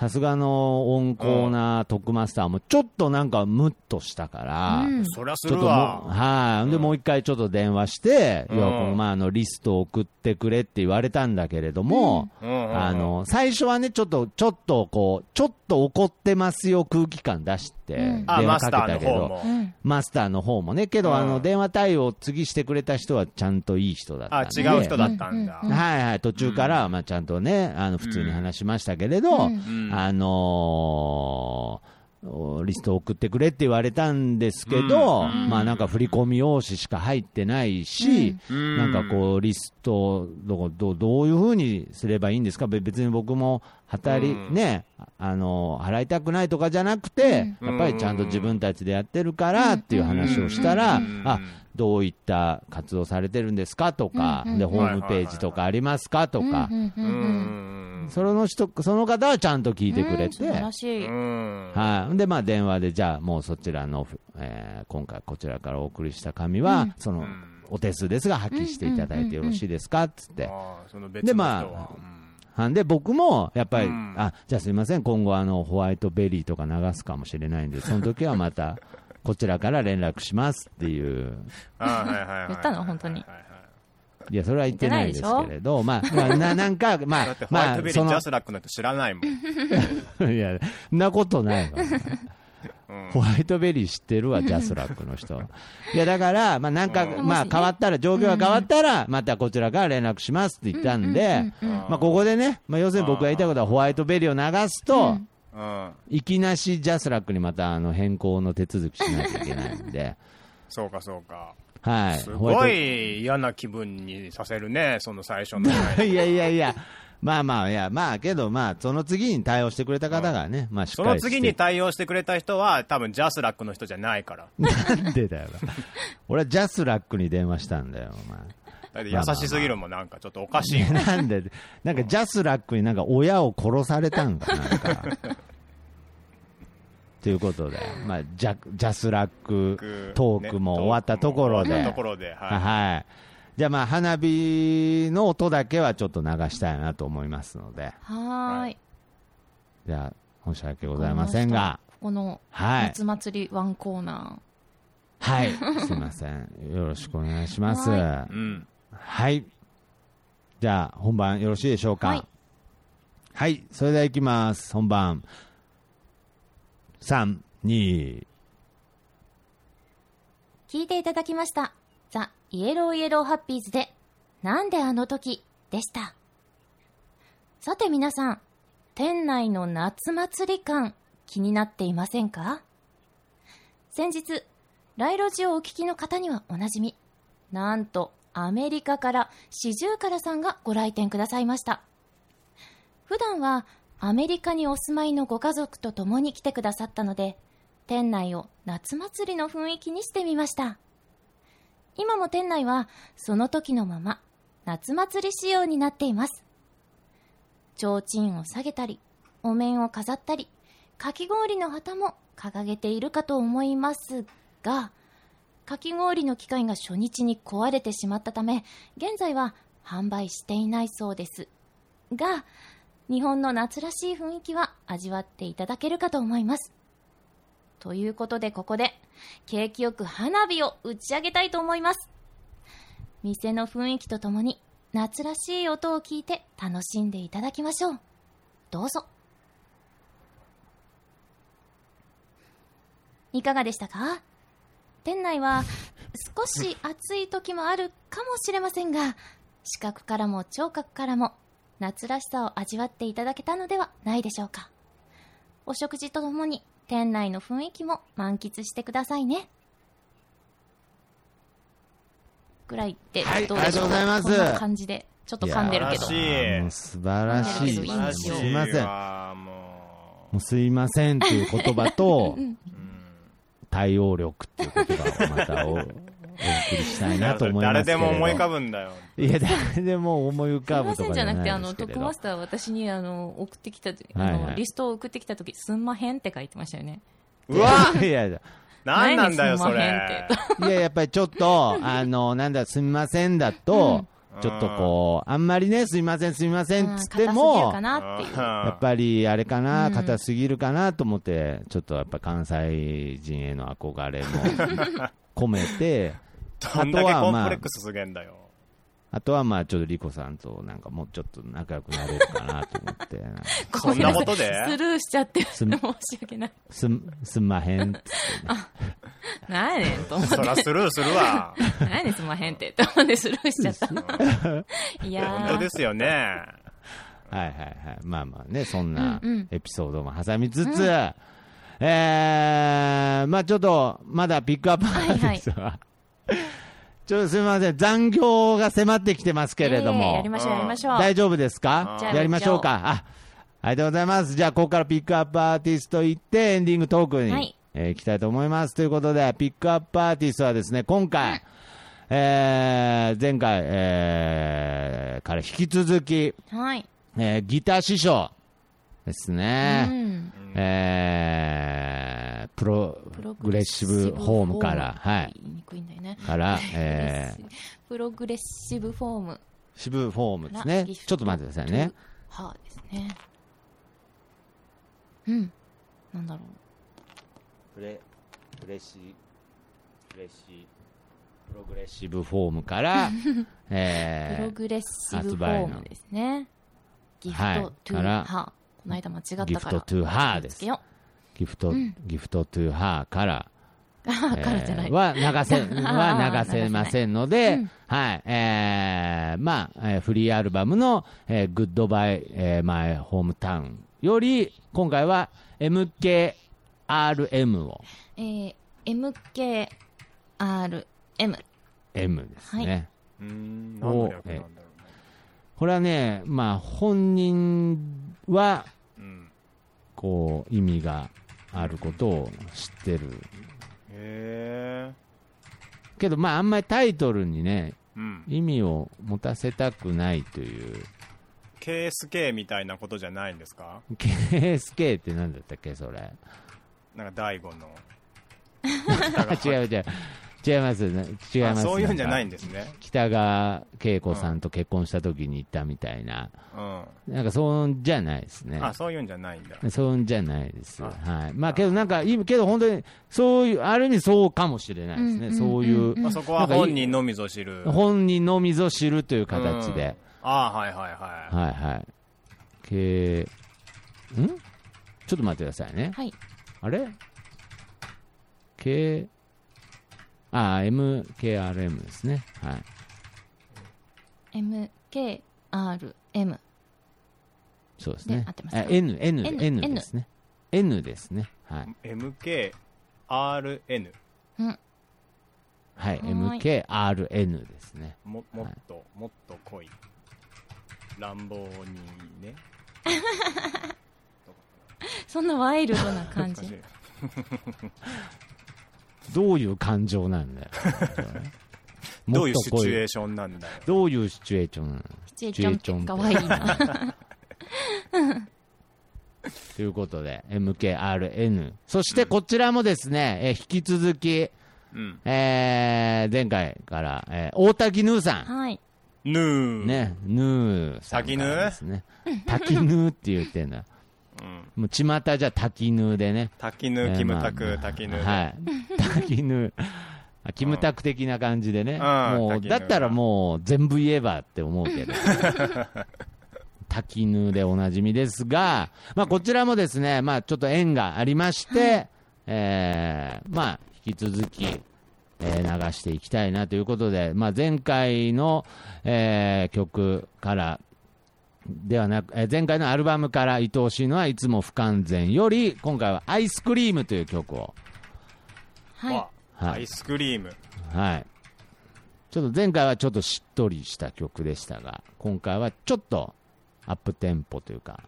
さすがの温厚な徳マスターもちょっとなんかムッとしたから、うん。そりゃすちょっともう、るわ。はい、で、もう一回ちょっと電話して、うん。いや、この、まあ、あの、リストを送ってくれって言われたんだけれども、うん。うん。うん。あの、最初はね、ちょっと、ちょっと、こう、ちょっと怒ってますよ空気感出し電話マスターかけたけど、マスターの方もね、けど、うん。あの、電話対応次してくれた人はちゃんといい人だったあ、んで。違う人だったんだ。う。んはいはい、途中から、まあ、ちゃんとね、あの、普通に話しましたけれど、うん。うん。あのーリスト送ってくれって言われたんですけど、うん。まあなんか振り込み用紙しか入ってないし、うん。なんかこう、リストどうどうどういうふうにすればいいんですか、べ別に僕も働り、うん。ね、あの払いたくないとかじゃなくて、うん。やっぱりちゃんと自分たちでやってるからっていう話をしたら、うん。あどういった活動されてるんですかとか、うんでホームページとかありますかとか。その人その方はちゃんと聞いてくれて。うん素晴らしい。うん。はい。で、まあ、電話で、じゃあ、もうそちらの、えー今回こちらからお送りした紙は、うんその、うんお手数ですが、破棄していただいてよろしいですかつって。でまあなんで、僕も、やっぱり、うんあ、じゃあすいません、今後、あの、ホワイトベリーとか流すかもしれないんで、その時はまた、こちらから連絡しますっていう。言ったの？本当にはいや、それは言ってないですけれど、まあ、まあ、ななんか、ま だってあ、まあホワイトベ、リそのージャ、スラックなんて知らないもん。いや、そんなことないわ。うんホワイトベリー知ってるわ、ジャスラックの人。いや、だから、まあ、なんか、うんまあ、変わったら、状況が変わったら、またこちらから連絡しますって言ったんで、まあ、ここでね、まあ、要するに僕が言いたいことは、ホワイトベリーを流すと、うん。いきなし JASRACにまた、あの、変更の手続きしなきゃいけないんで、そうかそうか。はい。すごい嫌な気分にさせるね、その最初の。ト。いやいやいや、まあまあ、いや、まあ、けど、まあ、その次に対応してくれた方がね、まあ、しっそかりしての次に対応してくれた人は、多分 JASRACの人じゃないから。なんでだよ。俺は JASRACに電話したんだよ、お前。だって優しすぎるもん、なんかちょっとおかしい。なんで、なんか JASRACになんか親を殺されたんかなんか。ということで、まあ、ジャ JASRACトークも終わったところで、終わったところで、はい。はい。じゃあまあ、花火の音だけはちょっと流したいなと思いますので、はーい。じゃあ、申し訳ございませんが、ここのはい。夏祭りワンコーナはい。すいません。よろしくお願いします。はうん。はい。じゃあ、本番よろしいでしょうか？はい。はい。それでは行きます。本番。3、2、聞いていただきました。ザ・イエローイエローハッピーズで、なんであの時？でした。さて皆さん、店内の夏祭り感、気になっていませんか？先日、ライロジをお聞きの方にはおなじみ、なんとアメリカから四十からさんがご来店くださいました。普段はアメリカにお住まいのご家族と共に来てくださったので、店内を夏祭りの雰囲気にしてみました。今も店内はその時のまま夏祭り仕様になっています。提灯を下げたり、お面を飾ったり、かき氷の旗も掲げているかと思いますが、かき氷の機械が初日に壊れてしまったため、現在は販売していないそうです。が、日本の夏らしい雰囲気は味わっていただけるかと思います。ということでここで、景気よく花火を打ち上げたいと思います。店の雰囲気とともに、夏らしい音を聞いて楽しんでいただきましょう。どうぞ。いかがでしたか？店内は少し暑い時もあるかもしれませんが、視覚からも聴覚からも夏らしさを味わっていただけたのではないでしょうか。お食事とともに店内の雰囲気も満喫してくださいね。ぐらいではいどうでしょうか。ありがとうございますこんな感じで、ちょっと噛んでるけど素晴らしい。素晴らしいすいません。ん。ももうすいませんっていう言葉と、う。うん対応力っていう言葉をまたおお送りしたいなと思います誰けれどでも思い浮かぶんだよ。いや、誰でも思い浮かぶとかじゃせんじゃなくて、あの、トックマスター私に、あの、送ってきた時、あの、はいはいリストを送ってきた時、すんまへんって書いてましたよね。うわいやいや、なんなんだよ、それ。いや、やっぱりちょっと、あの、なんだ、すみませんだと、ちょっとこう、あんまりね、すみません、すみませんっつっても。やっぱりあれかな、うん。硬すぎるかなと思って、ちょっとやっぱ関西人への憧れも込めて、どんだけコあとはまあちょっとリコさんとなんかもうちょっと仲良くなれるかなと思って、そんなことで？スルーしちゃって、す申し訳ない。すん、すんまへんってね。なんやねんと思って。そらスルーするわ。なんやねんすんまへんって。って思ってスルーしちゃった。いやー。本当ですよね。はいはいはい。まあまあね、そんなうんうんエピソードも挟みつつ、えー、まあちょっと、まだピックアップなんですが、ちょっとすみません、残業が迫ってきてますけれども、ええやりましょう、やりましょう。大丈夫ですか？じゃあやりましょうか。あ、ありがとうございます。じゃあ、ここからピックアップアーティスト行って、エンディングトークに、はいえー行きたいと思います。ということで、ピックアップアーティストはですね、今回、えー前回、えーから引き続き、はい。えーギター師匠ですうね。ん。えープログレッシブホームから、はい。言いにくいんだよね。から、えー、プログレッシブフォームシブフォームですね。ちょっと待ってくださいね。。はあですね。うん。なんだろプレ、プレシ、プレシ、 Progressive Form から、う。えー、 Progressive Form ですね。ギフはいトトゥからーハー。この間間違ったから。 gift to her ですギフト、 gift to her から、う。あーからじゃない。えーは流せ、は流せませんので、うんはい、えー、まあ、えーフリーアルバムの、えー、 Goodbye、えー、 My Hometown より、今回は MKRM を、えー、MKRM。M ですね。うーん、何の略なんだろうね。これはね、まあ、本人は、うん。こう、意味があることを知ってる。へえ。けど、まあ、あんまりタイトルにね、うん。意味を持たせたくないという、KSK みたいなことじゃないんですか？KSK って何だったっけ、それ。なんか大悟の。違う違う。違いますね。違います。あそういうんじゃないんでですね。北川景子さんと結婚した時に言ったみたいな。うん。なんかそううんじゃないですね。あ、そういうんじゃないんだ。そううんじゃないです。あはい。まあけどなんか、いいけど本当に、そういう、ある意味そうかもしれないですね。うんうんそういう、うんまあ、そこは本人のみぞ知る。本人のみぞ知るという形で。ああ、はいはいはい。はいはい。けん？ちょっと待ってくださいね。はい。あれ ?K、あ、MKRM ですね。はい。MKRM。そうですねで合ってます N、N、N ですね。N ですね。はい。MKRN。はい。はい MKRN ですね。も、もっと、もっと濃い。乱暴にね。そんなワイルドな感じ？どういう感情なんだよ。どういうシチュエーシションなんだよ。どういうシチュエーション？シチュエーションかわいいな。ということで、MKRN。そしてこちらもですね、えー引き続き、うん。えー前回から、えー大滝ヌーさん。はい。ぬー。。ね、ヌーさんからですね。滝ヌーって言ってんだ。うん。もう巷じゃ滝ヌーでね。滝ぬ、キムタク、滝ぬ。はい。滝ヌキムタク的な感じでね。んもう、だったらもう全部言えばって思うけど。滝ヌーでおなじみですが、まあこちらもですね、まあちょっと縁がありまして、えー、まあ引き続き、えー流していきたいなということで、まあ前回の、えー曲から、ではなく、えー前回のアルバムから愛おしいのはいつも不完全より、今回はアイスクリームという曲を、はい。わはいアイスクリーム。はい。ちょっと前回はちょっとしっとりした曲でしたが、今回はちょっとアップテンポというか、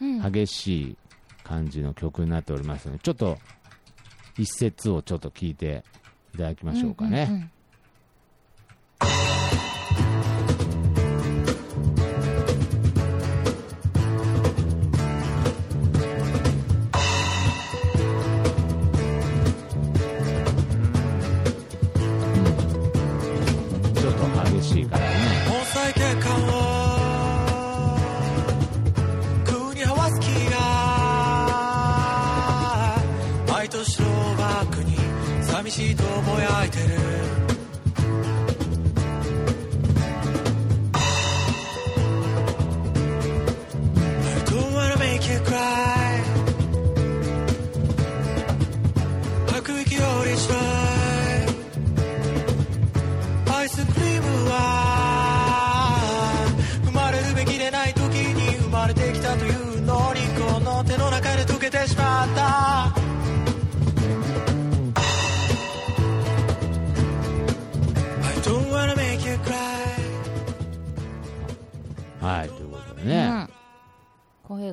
うん。激しい感じの曲になっておりますので、ちょっと一節をちょっと聞いていただきましょうかね。んんんとぼや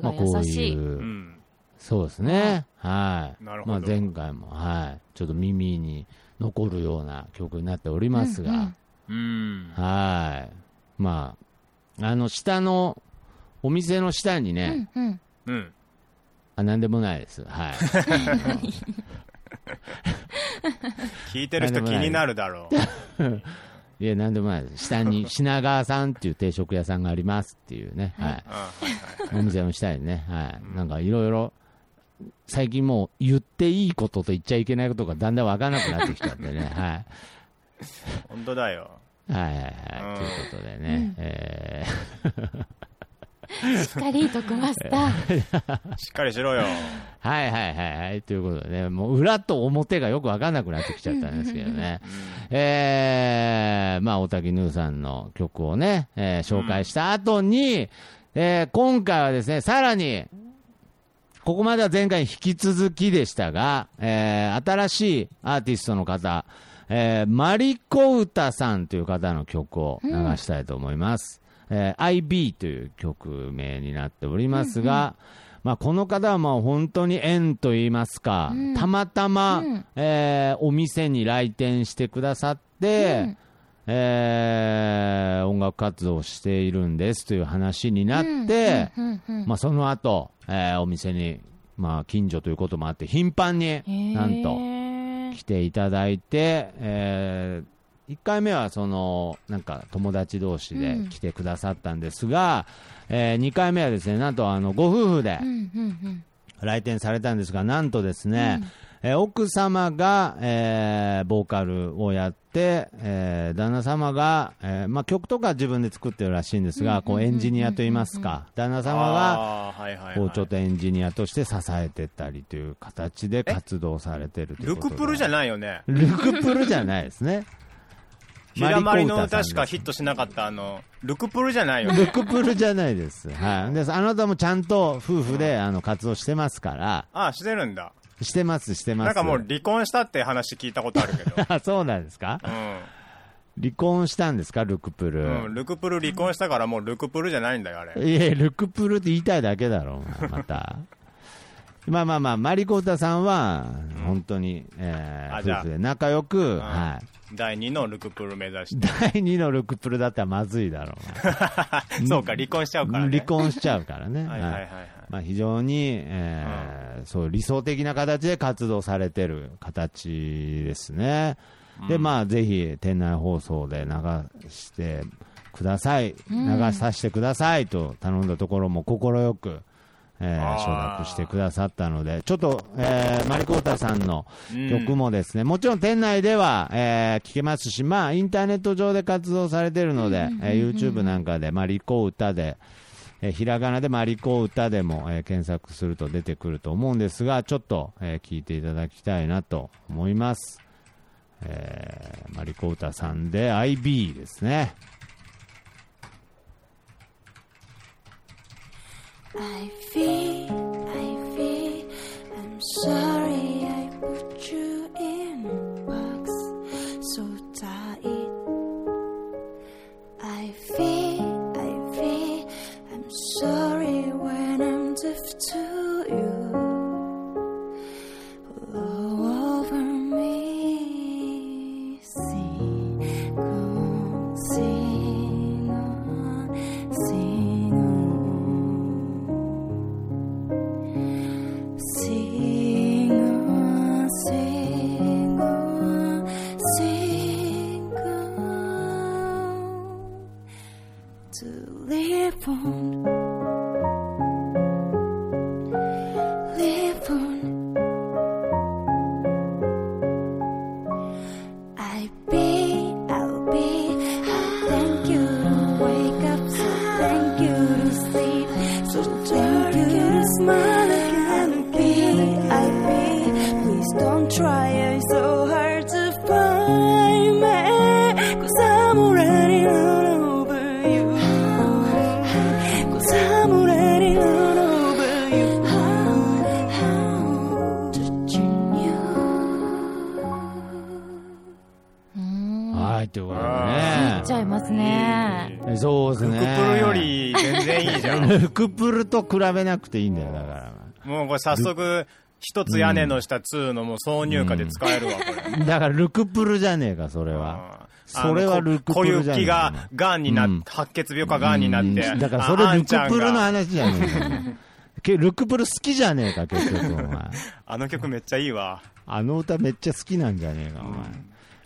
声がまあこう優しい。いうう、ん。そうですね。はい。なるほどまあ前回も、はい。ちょっと耳に残るような曲になっておりますが、うんうんうん。はい。まあ、あの、下の、お店の下にね、うんうん。うん。あ、なんでもないです。はい。聞いてる人気になるだろう。いや、なんでもないです。下に 品川さんっていう定食屋さんがありますっていうね。はい。うんはいはいお店の下にね。はい。なんかいろいろ、最近もう言っていいことと言っちゃいけないことがだんだんわからなくなってきちゃってね。はい。本当だよ。はいはいはい。うんということでね。えしっかりとくマスター。しっかりしろよ。ーはいはいはいはい。ということでね、もう裏と表がよくわかんなくなってきちゃったんですけどね。えー、まあ、大滝ヌーさんの曲をね、えー紹介した後に、えー今回はですね、さらに、ここまでは前回に引き続きでしたが、えー新しいアーティストの方、えーマリコウタさんという方の曲を流したいと思います。えー IB という曲名になっておりますが、まあ、この方はまあ本当に縁といいますか、うん。たまたま、うん。えーお店に来店してくださって、うん。えー音楽活動をしているんですという話になって、うんうんうんまあ、その後、えーお店にまあ、近所ということもあって、頻繁になんと来ていただいて、え1回目はそのなんか友達同士で来てくださったんですが、え2回目はですねなんとあのご夫婦でうんうん来店されたんですが、なんとですね、えー奥様が、えーボーカルをやって、えー旦那様が、えーまあ、曲とか自分で作ってるらしいんですが、こうエンジニアといいますか、旦那様がはいはい、こうはい。ちょっとエンジニアとして支えてったりという形で活動されてるというルことで。クプルじゃないよね。ルクプルじゃないですね。ひだまりのマリコ歌しかヒットしなかったあの、ルクプルじゃないよね。ルクプルじゃないです。はい。で、あなたもちゃんと夫婦であの活動してますから、あ、してるんだ。してます、してます。なんかもう離婚したって話聞いたことあるけど。あ そうなんですか？う離婚したんですか、ルクプル。ん。うん。ルクプル離婚したからもうルクプルじゃないんだよ、あれ。いや、ルクプルって言いたいだけだろ、また。まあまあまあ、マリコータさんは、本当に、えー夫婦で仲良く、んはい。第2のルクプル目指して。第2のルクプルだったらまずいだろう、そうか、離婚しちゃうからね。離婚しちゃうからね。はいはいはいはい。まあ、非常に、えーそういう理想的な形で活動されてる形ですね。で、まあ、ぜひ、店内放送で流してください、流させてくださいと頼んだところも快く、えー承諾してくださったので、ちょっと、えーマリコータさんの曲もですね、もちろん店内では、えー聞けますし、まあ、インターネット上で活動されてるので、えー YouTube なんかで、マリコ歌で、えーひらがなでマリコ歌でも、えー検索すると出てくると思うんですが、ちょっと、えー聞いていただきたいなと思います。えーマリコ歌さんで IB ですね。I feel, I feel, I'm sorry I put you in a box so tight. I feel, I feel, I'm sorry when I'm deaf to と比べなくていいんだよ、だから。もうこれ早速、一つ屋根の下2のもう挿入歌で使えるわ、これ。だからルクプルじゃねえか、それは。それはルクプルじゃねえ小雪が癌になっうん白血病か癌になって。だからそれルクプルのが話じゃねえかルクプル好きじゃねえか、結局、お前。あの曲めっちゃいいわ。あの歌めっちゃ好きなんじゃねえか、お前。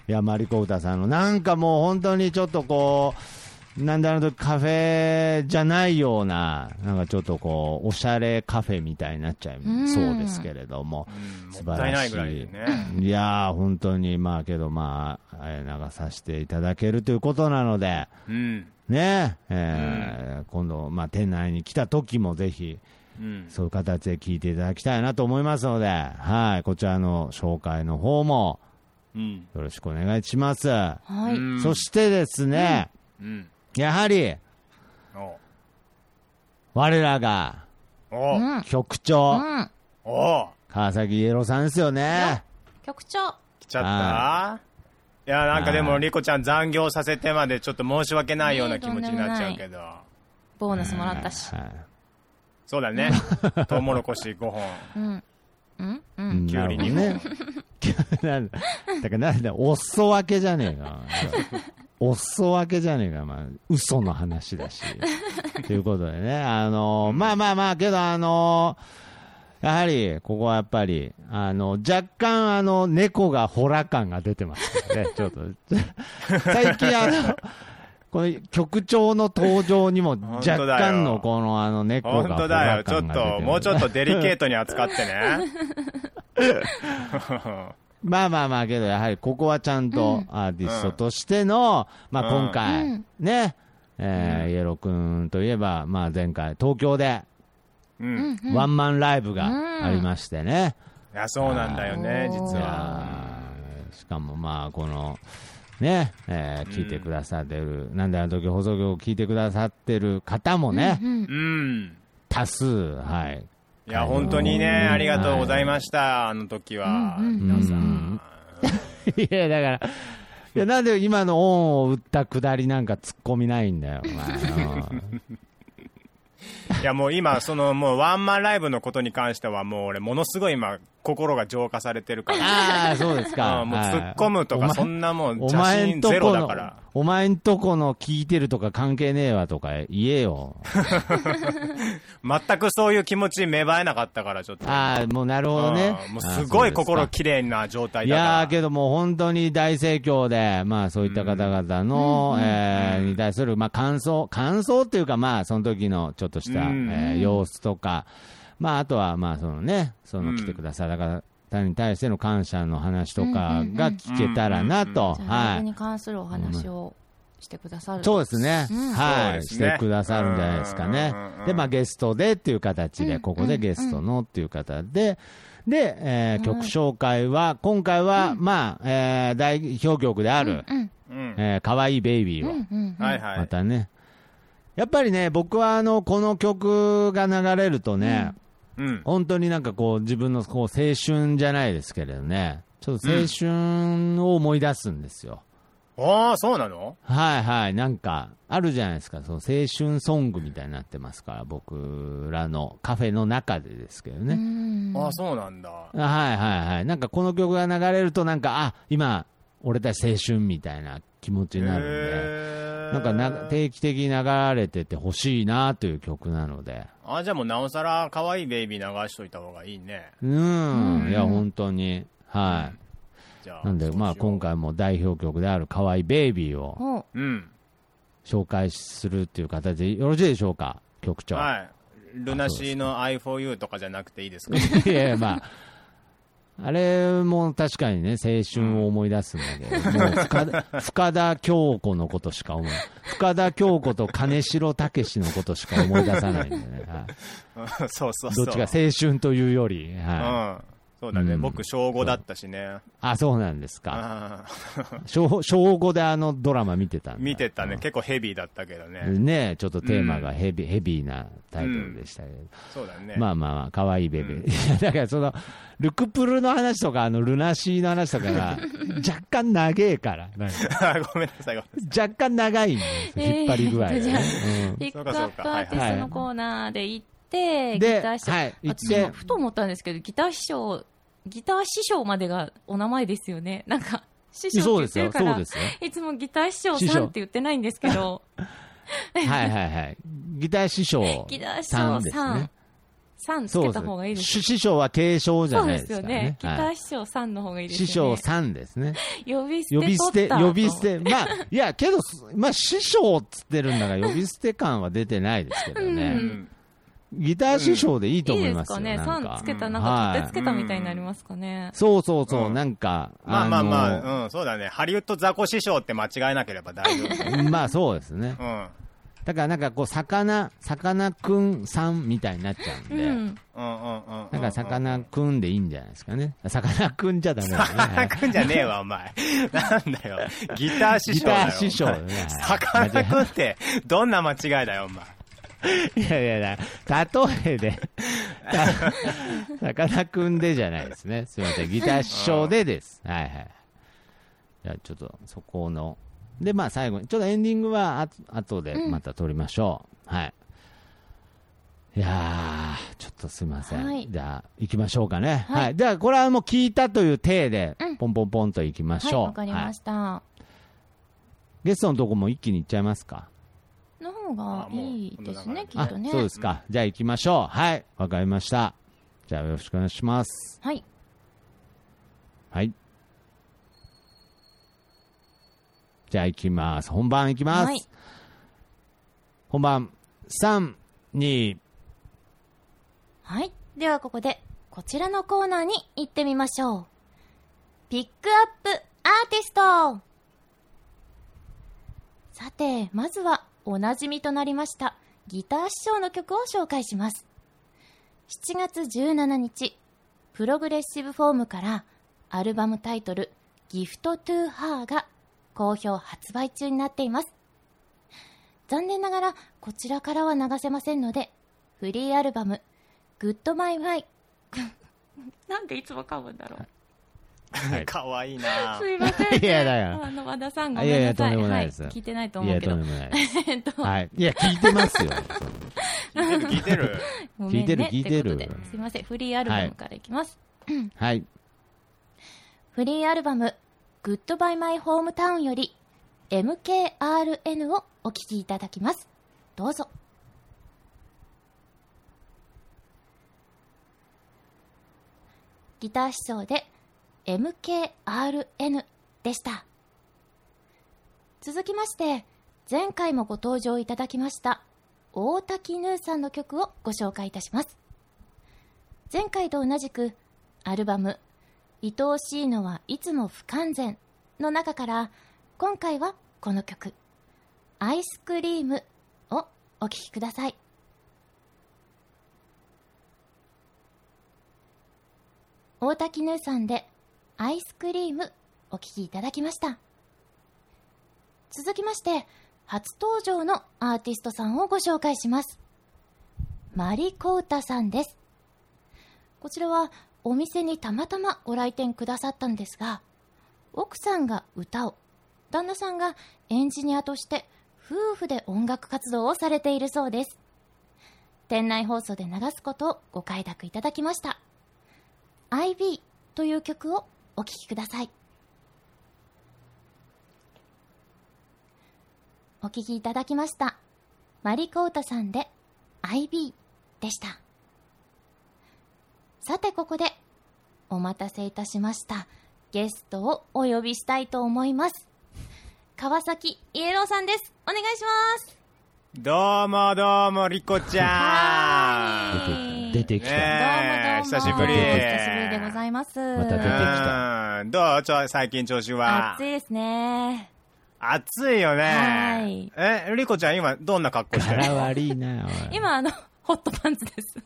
いや、マリコ歌さんの、なんかもう本当にちょっとこう、なんだろう、カフェじゃないような、なんかちょっとこう、おしゃれカフェみたいになっちゃいそうですけれども、うん素晴らしい。らいでね。いやー、本当に、まあけど、まあ、えー流させていただけるということなので、うん。ね、えー今度、まあ、店内に来た時もぜひ、うん。そういう形で聞いていただきたいなと思いますので、はい、こちらの紹介の方もうん。よろしくお願いします。そしてですね、うん。やはり、お我らがおうん。局長、うん。お川崎イエローさんですよね。局長。来ちゃった？いや、なんかでも、はいリコちゃん残業させてまでちょっと申し訳ないような気持ちになっちゃうけど。ボーナスもらったし。はいそうだね。トウモロコシ5本。うん。うん？う。うん んきゅうりにね。だからなんだ、お裾分けじゃねえか。お裾分けじゃねえか。まあ、嘘の話だし。ということでね、あのまあまあまあ、けどあのやはり、ここはやっぱり、あの、若干、あの、猫がホラ感が出てますね。ちょっと、最近、あの、この局長の登場にも若干のこのあの猫が本当だよ。ちょっと、もうちょっとデリケートに扱ってね。まあまあまあけど、やはりここはちゃんとアーティストとしての、まあ今う回ん、ね、えーイエロー君といえば、まあ前回、東京でうん。いワンマンライブがありましてね。や、そうなんだよね、実いは。しかもまあこの、ね、えー聞いてくださってる、なんであの時放送局を聞いてくださってる方もね、うんうん。多数、はい。いや、本当にね、ありがとうございました、あの時は。皆さん。いや、だから、いや、なんで今のオンを打ったくだりなんか突っ込みないんだよ、お前。う んいや、もう今、その、もうワンマンライブのことに関しては、もう俺、ものすごい今、心が浄化されてるから。ああ、そうですか。うんもうはい突っ込むとか、そんなもん、お写前んと真ゼロこのだから。、お前んとこの聞いてるとか関係ねえわとか言えよ。全くそういう気持ち芽生えなかったから、ちょっと。ああ、もうなるほどねうん。もうすごい心あ綺麗な状態いだから。やーけどもう本当に大盛況で、まあそういった方々の、えーに対する、まあ感想、感想っていうかまあその時のちょっとした、うんえー様子とか、まああとはまあそのね、そのうん来てくださる方に対しての感謝の話とかが聞けたらなと、はい。ブに関するお話をしてくださる。そうですね、うん。はい、してくださるんじゃないですかね。で、まあゲストでっていう形で、ここでゲストのっていう形で、で、えー曲紹介は、今回は、まあ、えー代表曲である。えー、かわいいベイビーを。またね。やっぱりね、僕はあの、この曲が流れるとね、うん。本当になんかこう、自分のこう青春じゃないですけれどね、ちょっと青春を思い出すんですよ。ああ、そうなの？はいはい、なんか、あるじゃないですか、その青春ソングみたいになってますから、僕らのカフェの中でですけどうね。ん。ああ、そうなんだ。はいはいはい。なんかこの曲が流れると、なんか、あ今、俺たち青春みたいな気持ちになるんで。なんかな定期的に流れててほしいなという曲なので、あじゃあもうなおさら可愛いベイビー流しといた方がいいね。うん、いや、本当に、はい。じゃあ。なんで、まあ、今回。回も代表曲である可愛いベイビーをほうん。紹介するっていう形でよろしいでしょうか、局長。はい。ルナシーの i4u とかじゃなくていいですか？いや、まあ、あれも確かにね、青春を思い出すんだけど、もう深田深田恭子のことしか思い、深田恭子と金城武のことしか思い出さないんでね、はい そうそうそう。どっちか青春というより、はい。うん。そうだね。うん僕、小5だったしね。あ、そうなんですか。小小5であのドラマ見てたんだ見てたね。結構ヘビーだったけどね。ねちょっとテーマがヘビ,、ヘビーなタイトルでしたけど、そうだね。まあまあまあ、可愛いベビー。だからその、ルクプルの話とか、あの、ルナシーの話とかが、若干長えから、かあ ごめんなさい、ごめんなさい。若干長いんで引っ張り具合がじゃあね。ピックアそうかそうかップアーティストのコーナーで行って、でギター師匠、はいふと思ったんですけど、ギター師匠、ギター師匠までがお名前ですよね。なんか、師うん匠そうですよ、って言ってるから、そうですよ。いつもギター師匠さんって言ってないんですけど、はいはいはい。ギター師匠ギター師さ匠んですさんね。、さんつけそうですた方がいいですし師匠は継承じゃそうでないですすからよねね。。はいギター師匠さんの方がいいですよね。師匠さんですね。呼び捨て呼び捨て、呼び捨て。まあ、いや、けど、まあ、師匠っつってるんだから、呼び捨て感は出てないですけどうね。うん。ギター師匠でいいといい思いますよ。ですかね。さなんかんつけた、なんはいか取ってつけたみたいになりますかね。そうそうそう、うんなんか、まあまあまのあ、うん、そうだね。ハリウッドザコ師匠って間違えなければ大丈夫。まあそうですね。うん。だからなんかこう、魚、魚くんさんみたいになっちゃうんで、うん。うんうんうん。なんか魚くんでいいんじゃないですかね。魚くんじゃダメだね。さかなクンじゃねえわ、お前。なんだよ。ギター師匠だよ。ギター師匠だねさかなクンって、どんな間違いだよ、お前。いやいやいや、例えで、たさかなクンでじゃないですね。すみません。ギター師匠でです。はいはい。じゃあちょっとそこの。で、まあ最後に、ちょっとエンディングはあ後でまた撮りましょう。はい。いやー、ちょっとすみません。はいじゃあ、行きましょうかね。はいはい。では、これはもう聞いたという体でうん、ポンポンポンと行きましはい、ょう。わかりました。はいゲストのとこも一気に行っちゃいますか。がいいですね、きっあとね。そうですか。じゃあ行きましょう。はい。わかりました。じゃあよろしくお願いします。はい。はい。じゃあ行きます。本番行きます。はい本番、3、2、はい。ではここで、こちらのコーナーに行ってみましょう。ピックアップアーティストさて、まずは、おなじみとなりました、ギター師匠の曲を紹介します。7月17日、プログレッシブフォームから、アルバムタイトル、ギフトトゥーハーが、好評発売中になっています。残念ながら、こちらからは流せませんので、フリーアルバム、グッドマイワイ。なんでいつも噛むんだろう。はいかわいいなすいません、ね。いやだよあの、和田さんごめんなさい。いやいやとんでもないですはい聞いてないといや、思うけど。とんでもないです。えっと、はい。いや、聞いてますよ。聞いてる聞いてる聞いてるすいません、フリーアルバムからいきます。はい。フリーアルバム、グッドバイマイホームタウンより、MKRN をお聴きいただきます。どうぞ。ギター思想で MKRN でした。続きまして、前回もご登場いただきました、大滝ヌーさんの曲をご紹介いたします。前回と同じく、アルバム、愛おしいのはいつも不完全の中から、今回はこの曲、アイスクリームをお聴きください。大滝ヌーさんでアイスクリームお聴きいただきました。続きまして、初登場のアーティストさんをご紹介します。マリコータさんです。こちらはお店にたまたまご来店くださったんですが、奥さんが歌を、旦那さんがエンジニアとして夫婦で音楽活動をされているそうです。店内放送で流すことをご快諾いただきました。IB という曲をお聴きください。お聴きいただきました。マリコータさんで IB でした。さてここで、お待たせいたしました。ゲストをお呼びしたいと思います。川崎イエローさんです。お願いします。どうもどうも、リコちゃん。は出てきた。ねえどうもどうも。久しぶりお久しぶりでございます。また出てきたうんどう？ちょ、最近調子は？暑。いですね。暑いよね。はいえ、リコちゃん今どんな格好してる？柄悪いな。今、あの、ホットパンツです。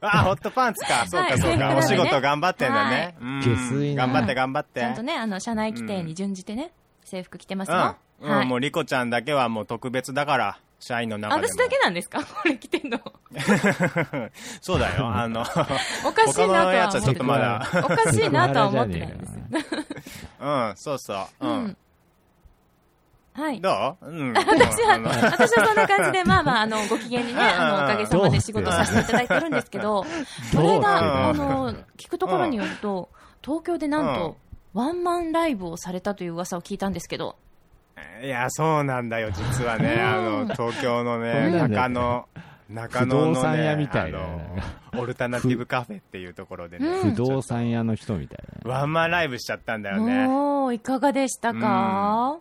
あ、ホットパンツか。そうはいか、そうか。はいお仕事頑張ってんだね。うん下水な頑張って、頑張って。ちゃんとね、あの、社内規定に準じてね、制服着てますよ。うん。うん、はいもうリコちゃんだけはもう特別だから、社員の中でも。私だけなんですか？これ着てんの。そうだよ。あの、おかしいなとは思ってまだ。おかしいなとは思ってないんですよ。うん、そうそう。ううんん。はい。どう？うん。私は、私はそんな感じで、まあまあ、あの、ご機嫌にね、あの、おかげさまで仕事させていただいてるんですけど、この間、あの、聞くところによると、東京でなんと、ワンマンライブをされたという噂を聞いたんですけど、いや、そうなんだよ、実はね。あの、東京のね、中野、中野のね、不動産屋みたいなオルタナティブカフェっていうところでね、うん。不動産屋の人みたいな。ワンマンライブしちゃったんだよね。おー、いかがでしたか？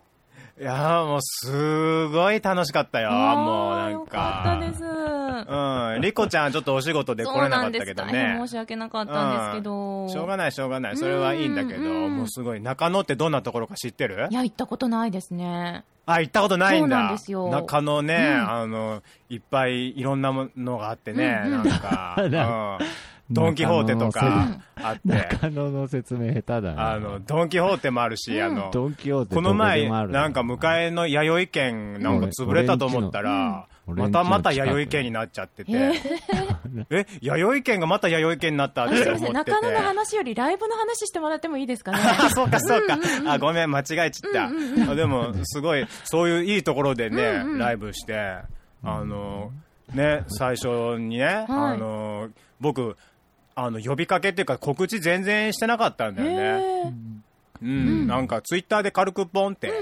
いやーもうすごい楽しかったよ、もうなんよかったか。です。うん、リコちゃんちょっとお仕事で来れなかったけどね申。し訳なかったんですけど。しょうがないしょうがない。それはいいんだけど、うんもうすごい。中野ってどんなところか知ってる？いや、行ったことないですね。あ、行ったことないんだ。そうなんですよ中野ね、うんあの、いっぱいいろんなものがあってね、うんうんなんか、な うんドンキホーテとかあって、中野の説明下手だな。あの、ドンキホーテもあるし、あの、ドンキホーテこの前、なんか迎えの弥生県なんか潰れたと思ったら、俺またまた弥生県になっちゃってて、え、弥生県がまた弥生県になったって思ってて。中野の話よりライブの話してもらってもいいですかね？あ、そうかそうか。あ、ごめん、間違えちった。あでも、すごい、そういういいところでね、うんうんライブして、あの、ね、最初にね、あの、僕、あの、呼びかけっていうか告知全然してなかったんだよね。へー。うん、なんかツイッターで軽くポンって、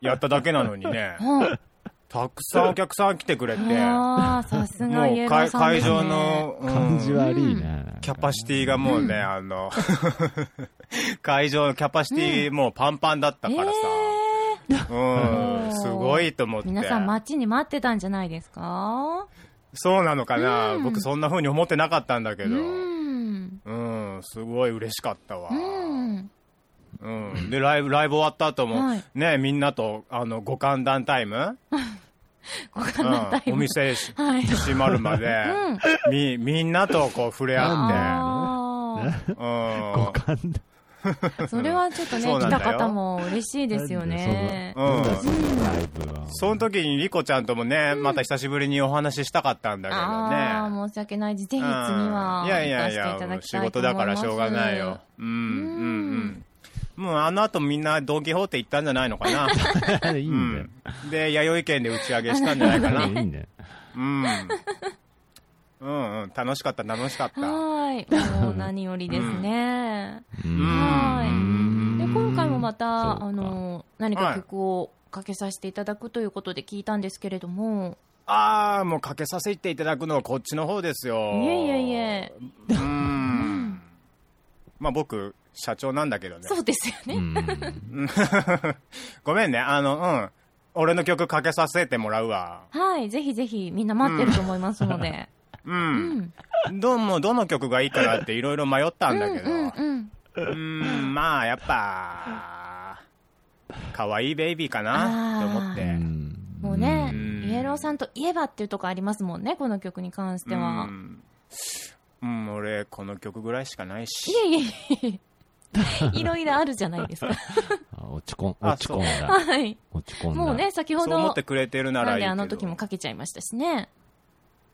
やっただけなのにね、はい。たくさんお客さん来てくれて、ああ、さすがもう会場の、うん感じ悪いな。キャパシティがもうね、あの、会場のキャパシティもうパンパンだったからさ、うん、すごいと思って。皆さん待ちに待ってたんじゃないですか？そうなのかな、うん僕そんな風に思ってなかったんだけうど、ん。うん、すごい嬉しかったわ。うん。うん、で、ライブ、ライブ終わった後も、はいね、みんなと、あの、ご歓談タイム、ご覧になったうん、お店しはい。閉まるまで、み、みんなとこう触れ合あって、うん。五感だ。あ、それはちょっとね、来た方も嬉しいですよね。うんなんだその時にリコちゃんともね、また久しぶりにお話ししたかったんだけどああ、ね。申し訳ない。ぜひ次は、うんいやいやいや仕事。だからしょうがないよ。うん、うん、うん。もうあの後みんなドンキホーテ行ったんじゃないのかな。いいうんだよん。で、弥生県で打ち上げしたんじゃないかな。いいんだよ。うん。うんうん、楽しかった、楽しかった。はーい。もう何よりですね。うんはい。で、今回もまた、かあの、何か曲をかけさせていただくということで聞いたんですけれども、ああ、もうかけさせていただくのはこっちの方ですよ。いえいえいえ。うーん。まあ僕、社長なんだけどね。そうですよね。うん ごめんね、あの、うん。俺の曲かけさせてもらうわ。はい。ぜひぜひみんな待ってると思いますので。う。うんん。どうも、どの曲がいいかなっていろいろ迷ったんだけど。うんうん。うーん、まあ、やっぱ、可愛いベイビーかなって思っうて。んもうね、うんイエローさんといえばっていうとこありますもんね、この曲に関してはう。ん。うん、俺、この曲ぐらいしかないし。いえいえいえ。いろいろあるじゃないですか。あ落ち込ん、あ落ち込んだ。はい。落ち込んだ。もうね、先ほどそう思って、くれてるならいいけど。なんであの時もかけちゃいましたしね。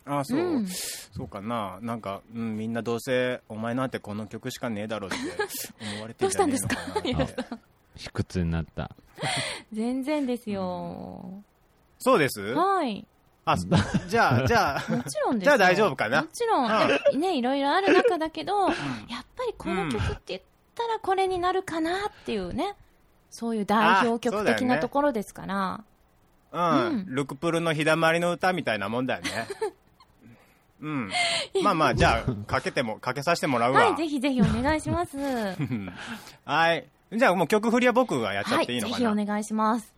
あ、そう、うん。そうかな。なんか、うん、みんなどうせ、お前なんてこの曲しかねえだろうって思われてんじゃねえのかな。ってどうしたんですか？卑屈になった。全然ですよ。そうです？はい。あ、じゃあ、じゃあ、もちろんですよ。じゃあ大丈夫かな？もちろん、ね、い。ろいろある中だけど、やっぱりこの曲って言ったらこれになるかなっていうね、そういう代表曲的なところですから、うん、うん。ルクプルの日だまりの歌みたいなもんだよね。うん。まあまあ、じゃあ、かけても、かけさせてもらうわ。はい、ぜひぜひお願いします。は はい。じゃあもう曲振りは僕がやっちゃっい、ていいぜひおのかな。願いします。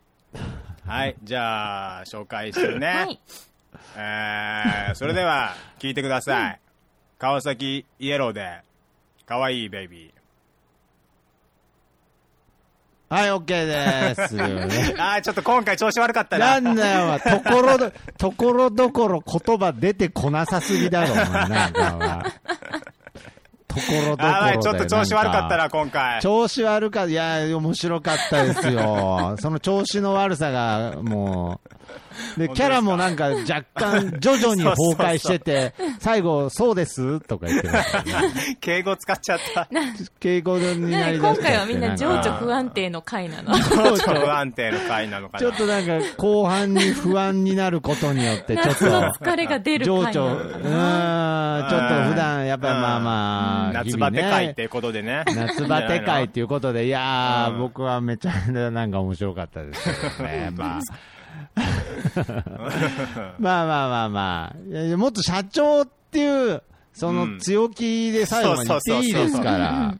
はい。じゃあ、紹介するね。はい。えー、それでは、聞いてください。川崎イエローで、かわいいベイビー。はい、OK です。ね あー、ちょっと今回調子悪かったな。なんだよ、ところど、ところどころ言葉出てこなさすぎだろ、なんかは。ところどころあー、でちょっと調子悪かったな。な、今回。調子悪かった。いや、面白かったですよ。その調子の悪さが、もう。で、キャラもなんか若干、徐々に崩壊してて、最後、そうですとか言ってましたね。敬語使っちゃった。敬語になりね今回はみんな情か緒不安定の回なの？ちょっと不安定の回なのかな。ちょっとなんか、後半に不安になることによって、ちょっと。夏の疲れが出る回情緒、う。ん、ちょっと普段、やっぱりまあまあ、夏バテ会って日いうことでね。夏バテ会っていうことで、いやー、うん僕はめちゃめちゃなんか面白かったですけどね、まあ。まあまあまあまあ。いやいや、もっと社長っていう、その強気で最後まで言っていいですから。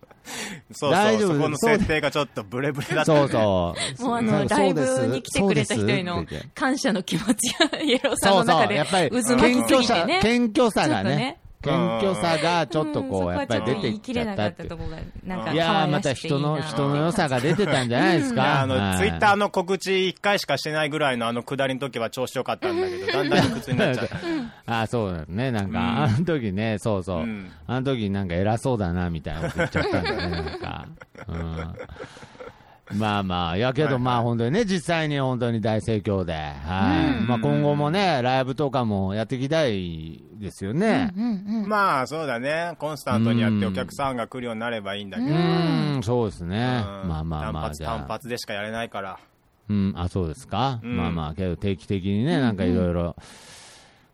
そう大丈夫そう、そこの設定がちょっとブレブレだったそう。そう。もうあの、ライブに来てくれた人への感謝の気持ちが、イエローさんそうそう、の中でやっぱり、渦巻きす。謙虚さ、ぎてね。謙虚さがねちょっとね、謙虚さがちょっとこう、んやっぱり出てきちゃっと言い切れなかったっていやー、また人の、人の良さが出てたんじゃないですか？あの、はいツイッターの告知1回しかしてないぐらいのあの下りの時は調子良かったんだけど、だんだん苦痛になっちゃった。あそうだね。なんか、うんあの時ね、そうそう。うんあの時なんか偉そうだな、みたいなこと言っちゃったんだね、なんか。うん。まあまあ、やけどまあ本当にね、実際に本当に大盛況で、はい。まあ今後もね、ライブとかもやっていきたいですよね。うんうん。まあ、そうだね。コンスタントにやってお客さんが来るようになればいいんだけうど。ーん、そうですね。うんまあまあまあ、単発じゃあ。単発でしかやれないから。うん、あ、そうですか？うんまあまあ、けど定期的にね、なんかいろいろ、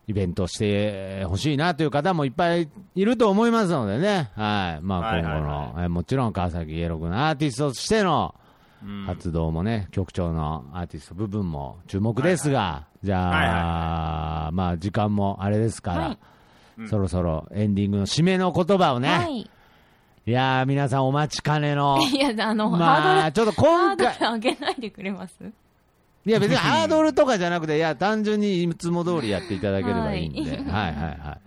イベントしてほしいなという方もいっぱいいると思いますのでね。はい。まあはいはい今後はいの、えもちろん川崎イエロー君のアーティストとしての、うん活動もね、曲調のアーティスト部分も注目ですが、じゃあ、はいまあ、時間もあれですから、はい。そろそろエンディングの締めの言葉をね、、はい。い。やー、皆さんお待ちかねの、いや、あの、まあ、ちょっとハ今回、げないでくれます？いや別にハードルとかじゃなくて、いや、単純にいつも通りやっていただければいいんで、はい、はいは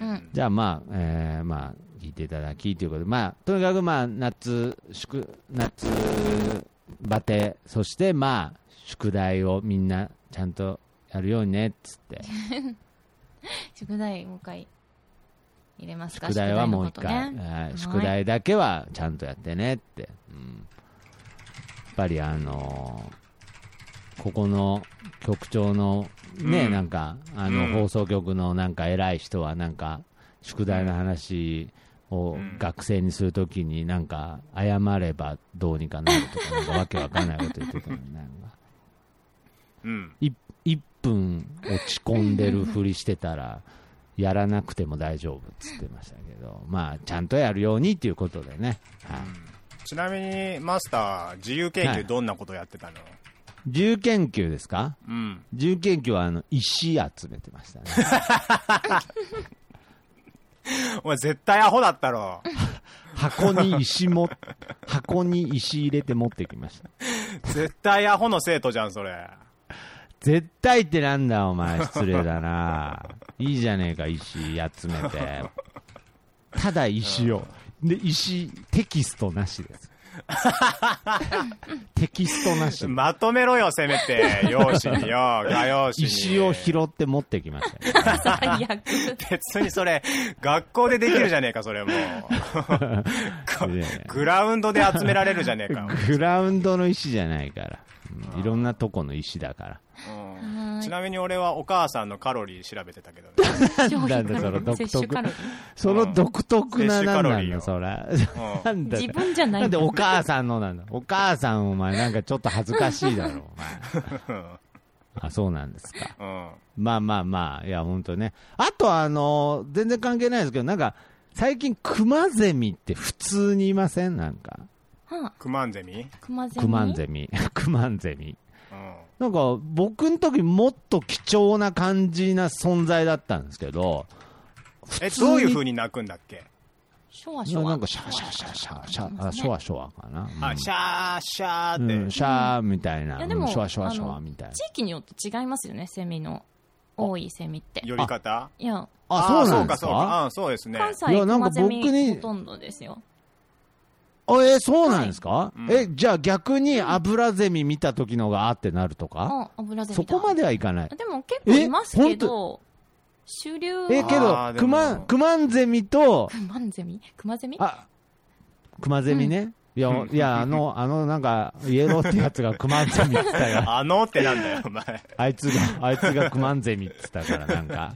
いうん。じゃあまあ、えー、まあ、聞いていただきということで、まあ、とにかくまあ、夏、宿、夏バテ、そしてまあ、宿題をみんなちゃんとやるようにね、っつって、宿題もう一回入れますか？宿題はもう一回、ね。はい、宿題だけはちゃんとやってねって、うん、やっぱりあのーここの局長のね、うん。なんか、あの、うん。放送局のなんか偉い人はなんか、宿題の話をうん学生にするときになんか、謝ればどうにかなるとか、なんかわけわかんないこと言ってたのになんか、うん。い1分落ち込んでるふりしてたら、やらなくても大丈夫っつってましたけど、まあ、ちゃんとやるようにっていうことでね。はいちなみに、マスター、自由研はい究どんなことやってたの、自由研究ですか？うん。自由研究はあの石集めてましたね。お前絶対アホだったろ。箱に石も、箱に石入れて持ってきました。絶対アホの生徒じゃん、それ。絶対ってなんだお前、失礼だな。いいじゃねえか、石集めて。ただ石を。で、石、テキストなしです。テキストなし。まとめろよ、せめて。用紙によ、画用紙に。石を拾って持ってきましたよ。最悪。別にそれ、学校でできるじゃねえか、それも グラウンドで集められるじゃねえか。グラウンドの石じゃないから。うんいろんなとこの石だから。ちなみに俺はお母さんのカロリー調べてたけどね。なんだその独特その独特な摂取なんなカロリーよのそれ。うんなんだ自分じゃないなんでお母さんのなんだお母さんお前なんかちょっと恥ずかしいだろ、お前。あ、そうなんですか。うん。まあまあまあ、いや、本当ね。あとあの、全然関係ないですけど、なんか、最近、クマゼミって普通にいません？なんか。はあ、クマンゼミ？熊ゼミ？クマンゼミ。クマンゼミ。うん。なんか、僕の時もっと貴重な感じな存在だったんですけど、え、どういう風に鳴くんだっけ？いシュワシュワ。やなんかシャーシャーシャーシャーシャシャワシかな。うんあ、シャーシャーって。うん、シャーみたいな。いやでもうんシシシみたいな。地域によって違いますよね、セミの。多いセミって。呼び方？いや、あ、そうなんですそうか、そうか。そうですね。関西いやなんか僕にほとんどですよ。あえ、そうなんですか？うんえ、じゃあ逆にアブラゼミ見た時のがあってなるとか？あ、油ゼミだ。そこまではいかない。でも結構いますけど、主流は。え、けどクマ、クマンゼミと、クマンゼミ？クマゼミ？あ、クマゼミね。いや、いや、あの、あの、なんか、イエローってやつがクマンゼミって言ったから、あのってなんだよ、お前。あいつが、あいつがクマンゼミって言ったから、なんか。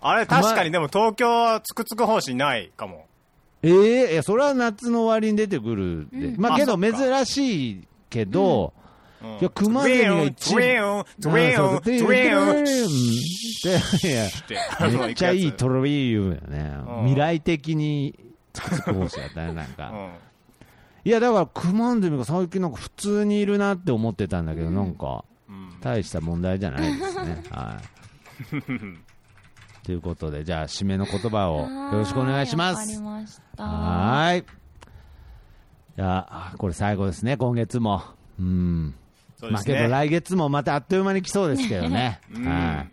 あれ、確かにでも東京はつくつく法師ないかも。ええいや、それは夏の終わりに出てくるで。うん。まあ、けど珍しいけど、うん。いやクマゼミが一トゥイーン、トゥイーン、トゥイーン、トゥイーンめっちゃレトロビームよね。うん。未来的につくつく法師だったね、なんか。いや、だから、クマンゼミが最近なんか普通にいるなって思ってたんだけど、なんか、うん。大した問題じゃないですね。はい。ということで、じゃあ、締めの言葉をよろしくお願いしまわかりす。ました。はーい。じゃあ、これ最後ですね、今月も。うん。そうですまあけどね。来月もまたあっという間に来そうですけどね。うんはい。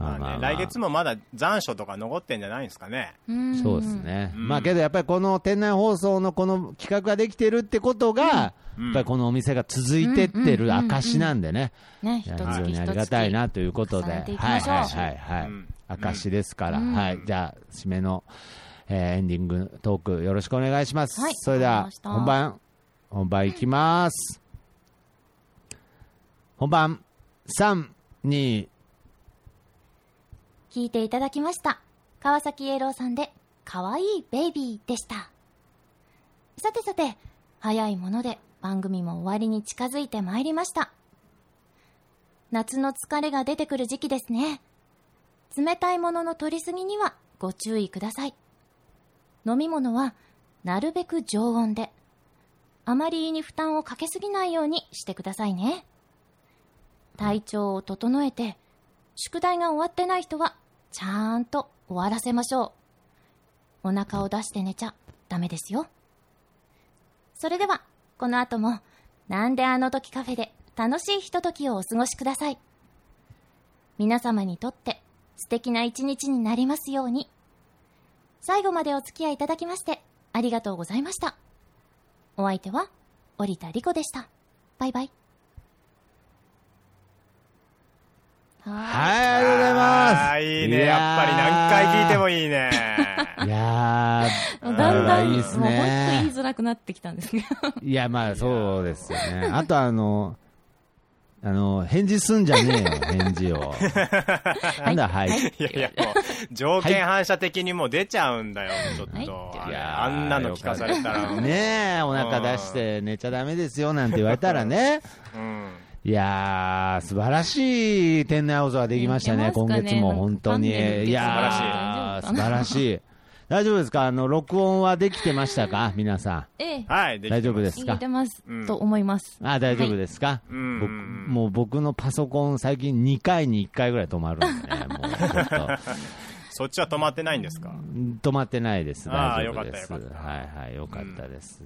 ままあね来月もまだ残暑とか残ってんじゃないんですかね。うんそうです。ね。うんまあけどやっぱりこの店内放送のこの企画ができてるってことが、うんやっぱりこのお店が続いてってる証なんでね。ね、非常に。ありがたいなということで。はいはいはいはいうん。証ですから。うんはい。じゃあ、締めの、えーエンディングトークよろしくお願いします。はいそれでは本番、本番いきます。本番、3、2、聞いていただきました。川崎イエローさんで、かわいいベイビーでした。さてさて、早いもので番組も終わりに近づいてまいりました。夏の疲れが出てくる時期ですね。冷たいものの取りすぎにはご注意ください。飲み物はなるべく常温で。あまり胃に負担をかけすぎないようにしてくださいね。体調を整えて、宿題が終わってない人は、ちゃんと終わらせましょう。お腹を出して寝ちゃダメですよ。それでは、この後も、なんであの時カフェで楽しいひとときをお過ごしください。皆様にとって素敵な一日になりますように。最後までお付き合いいただきまして、ありがとうございました。お相手は、織田理子でした。バイバイ。ははい、ありがとうございまあす。ーいいね。やっぱり何回聞いてもいいね。いや だんだん、いいっすねもう本当言いづらくなってきたんですけど。ー、いや、まあ、そうですよね。あと、あの、あの、返事すんじゃねえよ、返事を。なんだ、はい。いやいや、もう、条件反射的にもう出ちゃうんだよ、ちょっと。はいやーあんなの聞かされたら。ねえ、お腹出して寝ちゃダメですよ、なんて言われたらね。うん。いやー、素晴らしい店内放送ができましたね、ね今月も本当に。いやー、素晴らしい。大丈夫ですか？あの、録音はできてましたか？皆さええ、はい、大丈夫ですか？聞いてますうん、と思います。ん。あ、大丈夫ですか、うん僕もう僕のパソコン最近2回に1回ぐらい止まるんでね、もうちょっと。そっちは止まってないんですか？止まってないです。大丈夫です。はいはい、よかったです。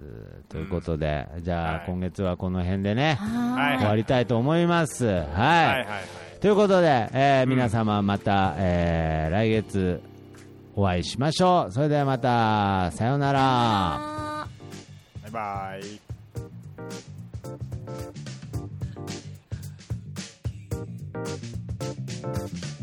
ということで、じゃあ、はい今月はこの辺でね、はい終わりたいと思います。はい。はいはいはい。ということで、えー皆様また、えー来月お会いしましょう。それではまた、さようなら。バイバイ。「